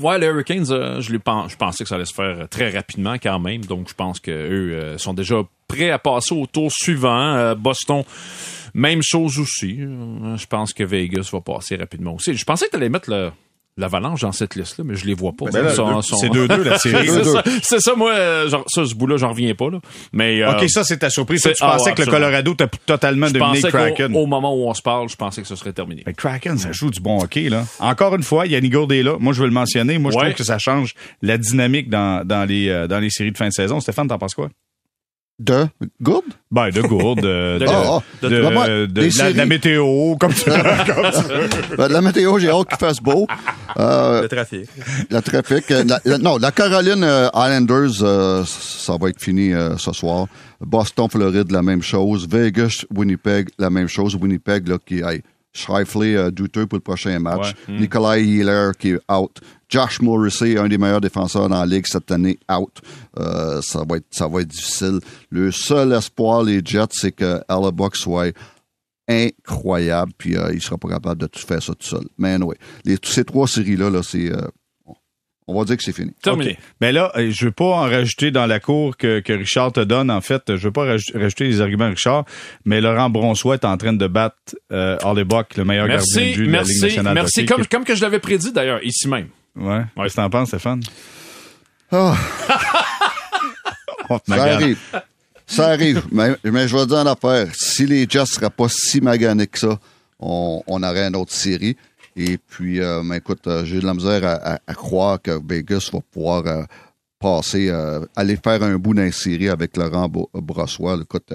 Ouais, les Hurricanes, euh, je, pensais que ça allait se faire très rapidement quand même. Donc, je pense que eux euh, sont déjà prêts à passer au tour suivant. Euh, Boston, même chose aussi. Je pense que Vegas va passer rapidement aussi. Je pensais que tu allais mettre le, l'Avalanche dans cette liste-là, mais je les vois pas. Ben C'est 2-2 la série. c'est ça, c'est ça, moi, euh, genre, ça, ce bout-là, j'en reviens pas, là. Mais, euh, OK, ça, c'est ta surprise. tu ah, pensais ouais, que le. Colorado t'a totalement je dominé Kraken. au moment où on se parle, je pensais que ce serait terminé. Mais Kraken, ça joue du bon hockey, là. Encore une fois, Yannick Gourde est là. Moi, je veux le mentionner. Moi, je Ouais. trouve que ça change la dynamique dans, dans, les, euh, dans les séries de fin de saison. Stéphane, t'en penses quoi? De good? Ben, de Gourde, de, de, Ah, de- moi, de- de les la, météo, comme tu- Ben, de la météo, j'ai hâte qu'il fasse beau. Euh, Le trafic. le trafic. euh, la- la- non, la Caroline euh, Islanders, euh, ça va être fini euh, ce soir. Boston, Floride, la même chose. Vegas, Winnipeg, la même chose. Winnipeg, là, qui est Shifley, euh, douteux pour le prochain match. Ouais. Nikolai Healer, qui est out. Josh Morrissey, un des meilleurs défenseurs dans la ligue cette année, out. Euh, ça, va être, ça va être difficile. Le seul espoir, les Jets, c'est que Hellebuck soit incroyable, puis euh, il sera pas capable de tout faire ça tout seul. Mais anyway, les, ces trois séries-là, là, c'est... on va dire que c'est fini. Terminé. OK. Mais là, euh, je veux pas en rajouter dans la cour que, que Richard te donne. En fait, je veux pas raj- rajouter les arguments de Richard, mais Laurent Bronsois est en train de battre euh, Harley-Buck, le meilleur gardien Merci, de but de la Ligue merci, nationale merci. Comme, comme que je l'avais prédit d'ailleurs, ici même. Ouais. Qu'est-ce que t'en penses, Stéphane? Ah, Oh, ça arrive. Ça arrive. Mais, mais je vais dire une affaire. Si les Jets ne seraient pas si maganés que ça, on, on aurait une autre série. Et puis, euh, mais écoute, euh, j'ai de la misère à, croire que Vegas va pouvoir euh, passer, aller faire un bout la série avec Laurent Brossois. Écoute,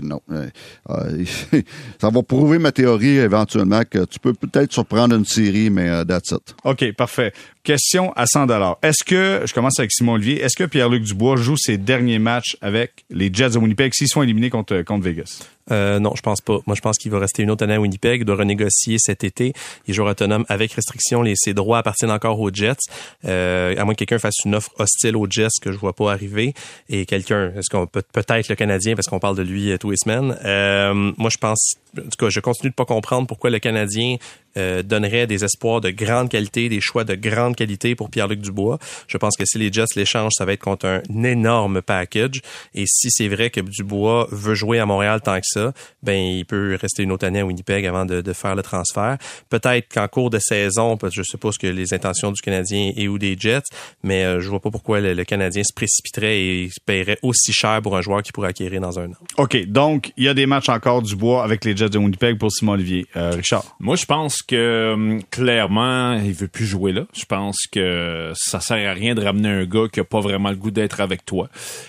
non. Ça va prouver ma théorie éventuellement que tu peux peut-être surprendre une série, mais that's it. OK, parfait. Question à 100 Est-ce que, je commence avec Simon Olivier, est-ce que Pierre-Luc Dubois joue ses derniers matchs avec les Jets de Winnipeg s'ils sont éliminés contre, contre Vegas? Euh, non, je pense pas. Moi, je pense qu'il va rester une autre année à Winnipeg, doit renégocier cet été. Il est joueur autonome avec restriction. Les, ses droits appartiennent encore aux Jets. Euh, à moins que quelqu'un fasse une offre hostile aux Jets que je vois pas arriver. Et quelqu'un, est-ce qu'on peut peut-être le Canadien parce qu'on parle de lui euh, tous les semaines. Euh, moi, je pense, en tout cas, je continue de pas comprendre pourquoi le Canadien euh, donnerait des espoirs de grande qualité, des choix de grande qualité pour Pierre-Luc Dubois. Je pense que si les Jets l'échangent, ça va être contre un énorme package. Et si c'est vrai que Dubois veut jouer à Montréal tant que ça, ben il peut rester une autre année à Winnipeg avant de, de faire le transfert. Peut-être qu'en cours de saison, je suppose que les intentions du Canadien et ou des Jets, mais euh, je vois pas pourquoi le, le Canadien se précipiterait et se paierait aussi cher pour un joueur qui pourrait acquérir dans un an. OK, donc, il y a des matchs encore du bois avec les Jets de Winnipeg pour Simon Olivier. Euh, Richard? Moi, je pense que hum, clairement, il veut plus jouer là. Je pense que ça sert à rien de ramener un gars qui a pas vraiment le goût d'être avec toi.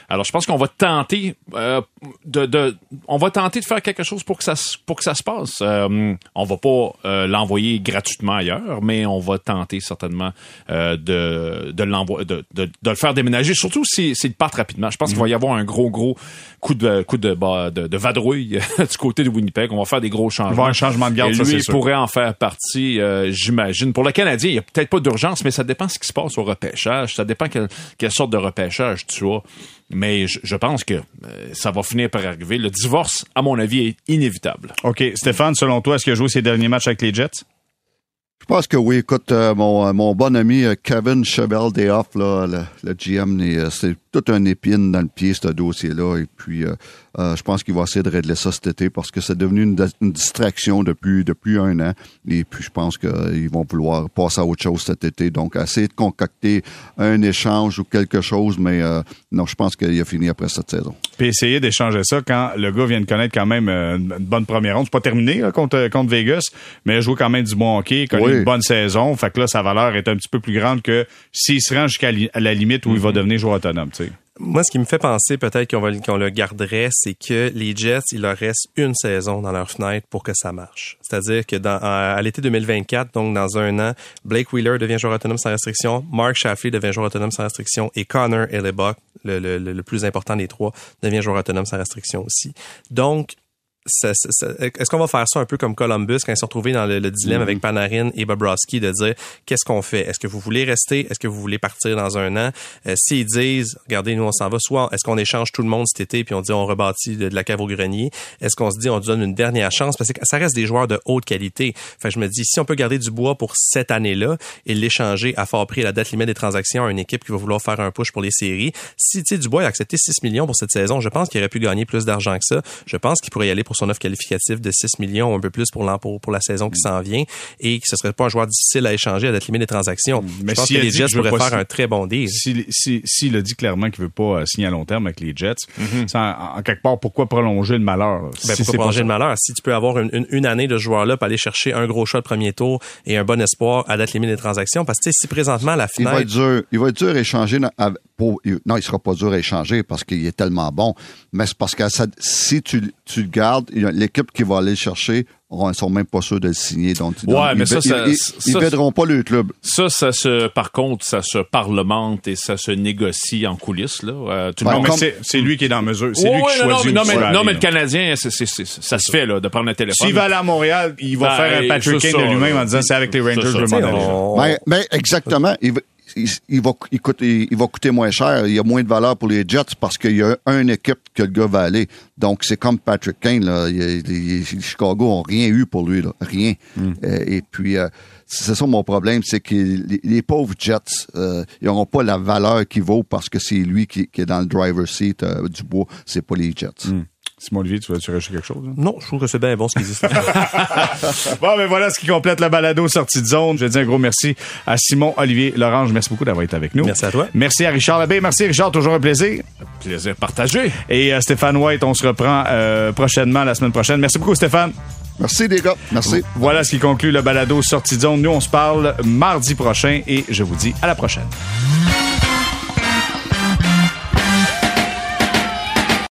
Alors, je pense qu'on va tenter euh, de, de, on va tenter de faire quelque chose pour que ça, se- pour que ça se passe. Euh, on va pas euh, l'envoyer gratuitement ailleurs, mais on va tenter certainement euh, de, de l'envoyer, de, de, de le faire déménager. Surtout si s'il part rapidement. Je pense qu'il va y avoir un gros gros coup de coup de bah, de, de vadrouille du côté de Winnipeg. On va faire des gros changements. Il va y avoir un changement de garde, Et ça, lui, c'est il sûr. pourrait en faire euh, j'imagine. Pour le Canadien, il n'y a peut-être pas d'urgence, mais ça dépend ce qui se passe au repêchage. Ça dépend quelle, sorte de repêchage tu as. Mais je, je pense que euh, ça va finir par arriver. Le divorce, à mon avis, est inévitable. OK, Stéphane, selon toi, est-ce qu'il a joué ses derniers matchs avec les Jets? Je pense que oui. Écoute, euh, mon, euh, mon bon ami euh, Kevin Chevel Dehoff, là, le, GM, c'est toute une épine dans le pied, ce dossier-là. Et puis, je pense qu'il va essayer de régler ça cet été parce que c'est devenu une, di- une distraction depuis, depuis un an. Et puis, je pense qu'ils vont vouloir passer à autre chose cet été. Donc, essayer de concocter un échange ou quelque chose. Mais non, je pense qu'il a fini après cette saison. Puis essayer d'échanger ça quand le gars vient de connaître quand même une bonne première ronde. C'est pas terminé contre, contre Vegas, mais joué quand même du bon hockey, Oui. une bonne saison. Fait que là, sa valeur est un petit peu plus grande que s'il se rend jusqu'à li- la limite où il va devenir joueur autonome. tu sais. Moi, ce qui me fait penser peut-être qu'on le garderait, c'est que les Jets, il leur reste une saison dans leur fenêtre pour que ça marche. C'est-à-dire que dans, à, à l'été 2024, donc dans un an, Blake Wheeler devient joueur autonome sans restriction, Mark Shafley devient joueur autonome sans restriction et Connor Hellebuck, le, le, le, plus important des trois, devient joueur autonome sans restriction aussi. Donc, est-ce qu'on va faire ça un peu comme Columbus quand ils se sont retrouvés dans le, le dilemme avec Panarin et Bobrovsky de dire qu'est-ce qu'on fait? Est-ce que vous voulez rester? Est-ce que vous voulez partir dans un an? Euh, S'ils disent regardez nous on s'en va, soit est-ce qu'on échange tout le monde cet été puis on dit on rebâtit de, de la cave au grenier? Est-ce qu'on se dit on donne une dernière chance? Parce que ça reste des joueurs de haute qualité. Fait que je me dis si on peut garder du bois pour cette année-là et l'échanger à fort prix à la date limite des transactions à une équipe qui va vouloir faire un push pour les séries, si tu sais Dubois a accepté 6 millions pour cette saison, je pense qu'il aurait pu gagner plus d'argent que ça. Je pense qu'il pourrait y aller pour pour son offre qualificative de 6 millions ou un peu plus pour, l'an- pour, pour la saison qui s'en vient et que ce serait pas un joueur difficile à échanger à date limite des transactions. Mais je pense s'il que les Jets veux pourraient faire si- un très bon deal. S'il si, a dit clairement qu'il veut pas euh, signer à long terme avec les Jets, Mhm. c'est en, en quelque part, pourquoi prolonger le malheur? Ben, Si pourquoi c'est pas prolonger le malheur? Si tu peux avoir une, une, une année de ce joueur-là pour aller chercher un gros choix de premier tour et un bon espoir à date limite des transactions, parce que tu sais, si présentement la Il va être fenêtre... dur, il va être dur à échanger. pour- il- non, il sera pas dur à échanger parce qu'il est tellement bon. Mais c'est parce que ça- si tu, tu le gardes, l'équipe qui va aller le chercher, ils sont même pas sûrs de le signer. Donc, Ouais, donc, mais ils, ça, ils- ça- ils, ça- ils aideront pas le club. Ça, ça se, par contre, ça se parlemente et ça se négocie en coulisses, là. Euh, tout le monde mais c'est, c'est lui qui est dans mesure. C'est Ouais, lui qui ouais, non, choisit non, mais, non, mais, le. Canadien, c'est, c'est, c'est- ça se fait, là, de prendre un téléphone. S'il va aller à Montréal, il va Ben, faire un Patrick Kane de lui-même en disant c'est avec les Rangers, je aller. on- Ben, ben, exactement. Il va, il, il va, il, coûte- il- il va coûter moins cher. Il y a moins de valeur pour les Jets parce qu'il y a une équipe que le gars va aller. Donc, c'est comme Patrick Kane. Là. Chicago n'ont rien eu pour lui. Là. Rien. Euh, et puis, euh, c'est ça mon problème, c'est que les, les pauvres Jets, euh, ils n'auront pas la valeur qu'il vaut parce que c'est lui qui, qui est dans le driver's seat euh, du bois. C'est pas les Jets. Simon Olivier, tu rajouter quelque chose? là? Non, je trouve que c'est bien bon ce qu'ils disent. Bon, ben voilà ce qui complète le balado sortie de zone. Je dis un gros merci à Simon Olivier Lorange. Merci beaucoup d'avoir été avec nous. Merci à toi. Merci à Richard Labbé. Merci Richard, toujours un plaisir. Plaisir partagé. Et euh, Stéphane White, on se reprend euh, prochainement, la semaine prochaine. Merci beaucoup Stéphane. Merci, les gars. Merci. Voilà ce qui conclut le balado sortie de zone. Nous, on se parle mardi prochain et je vous dis à la prochaine.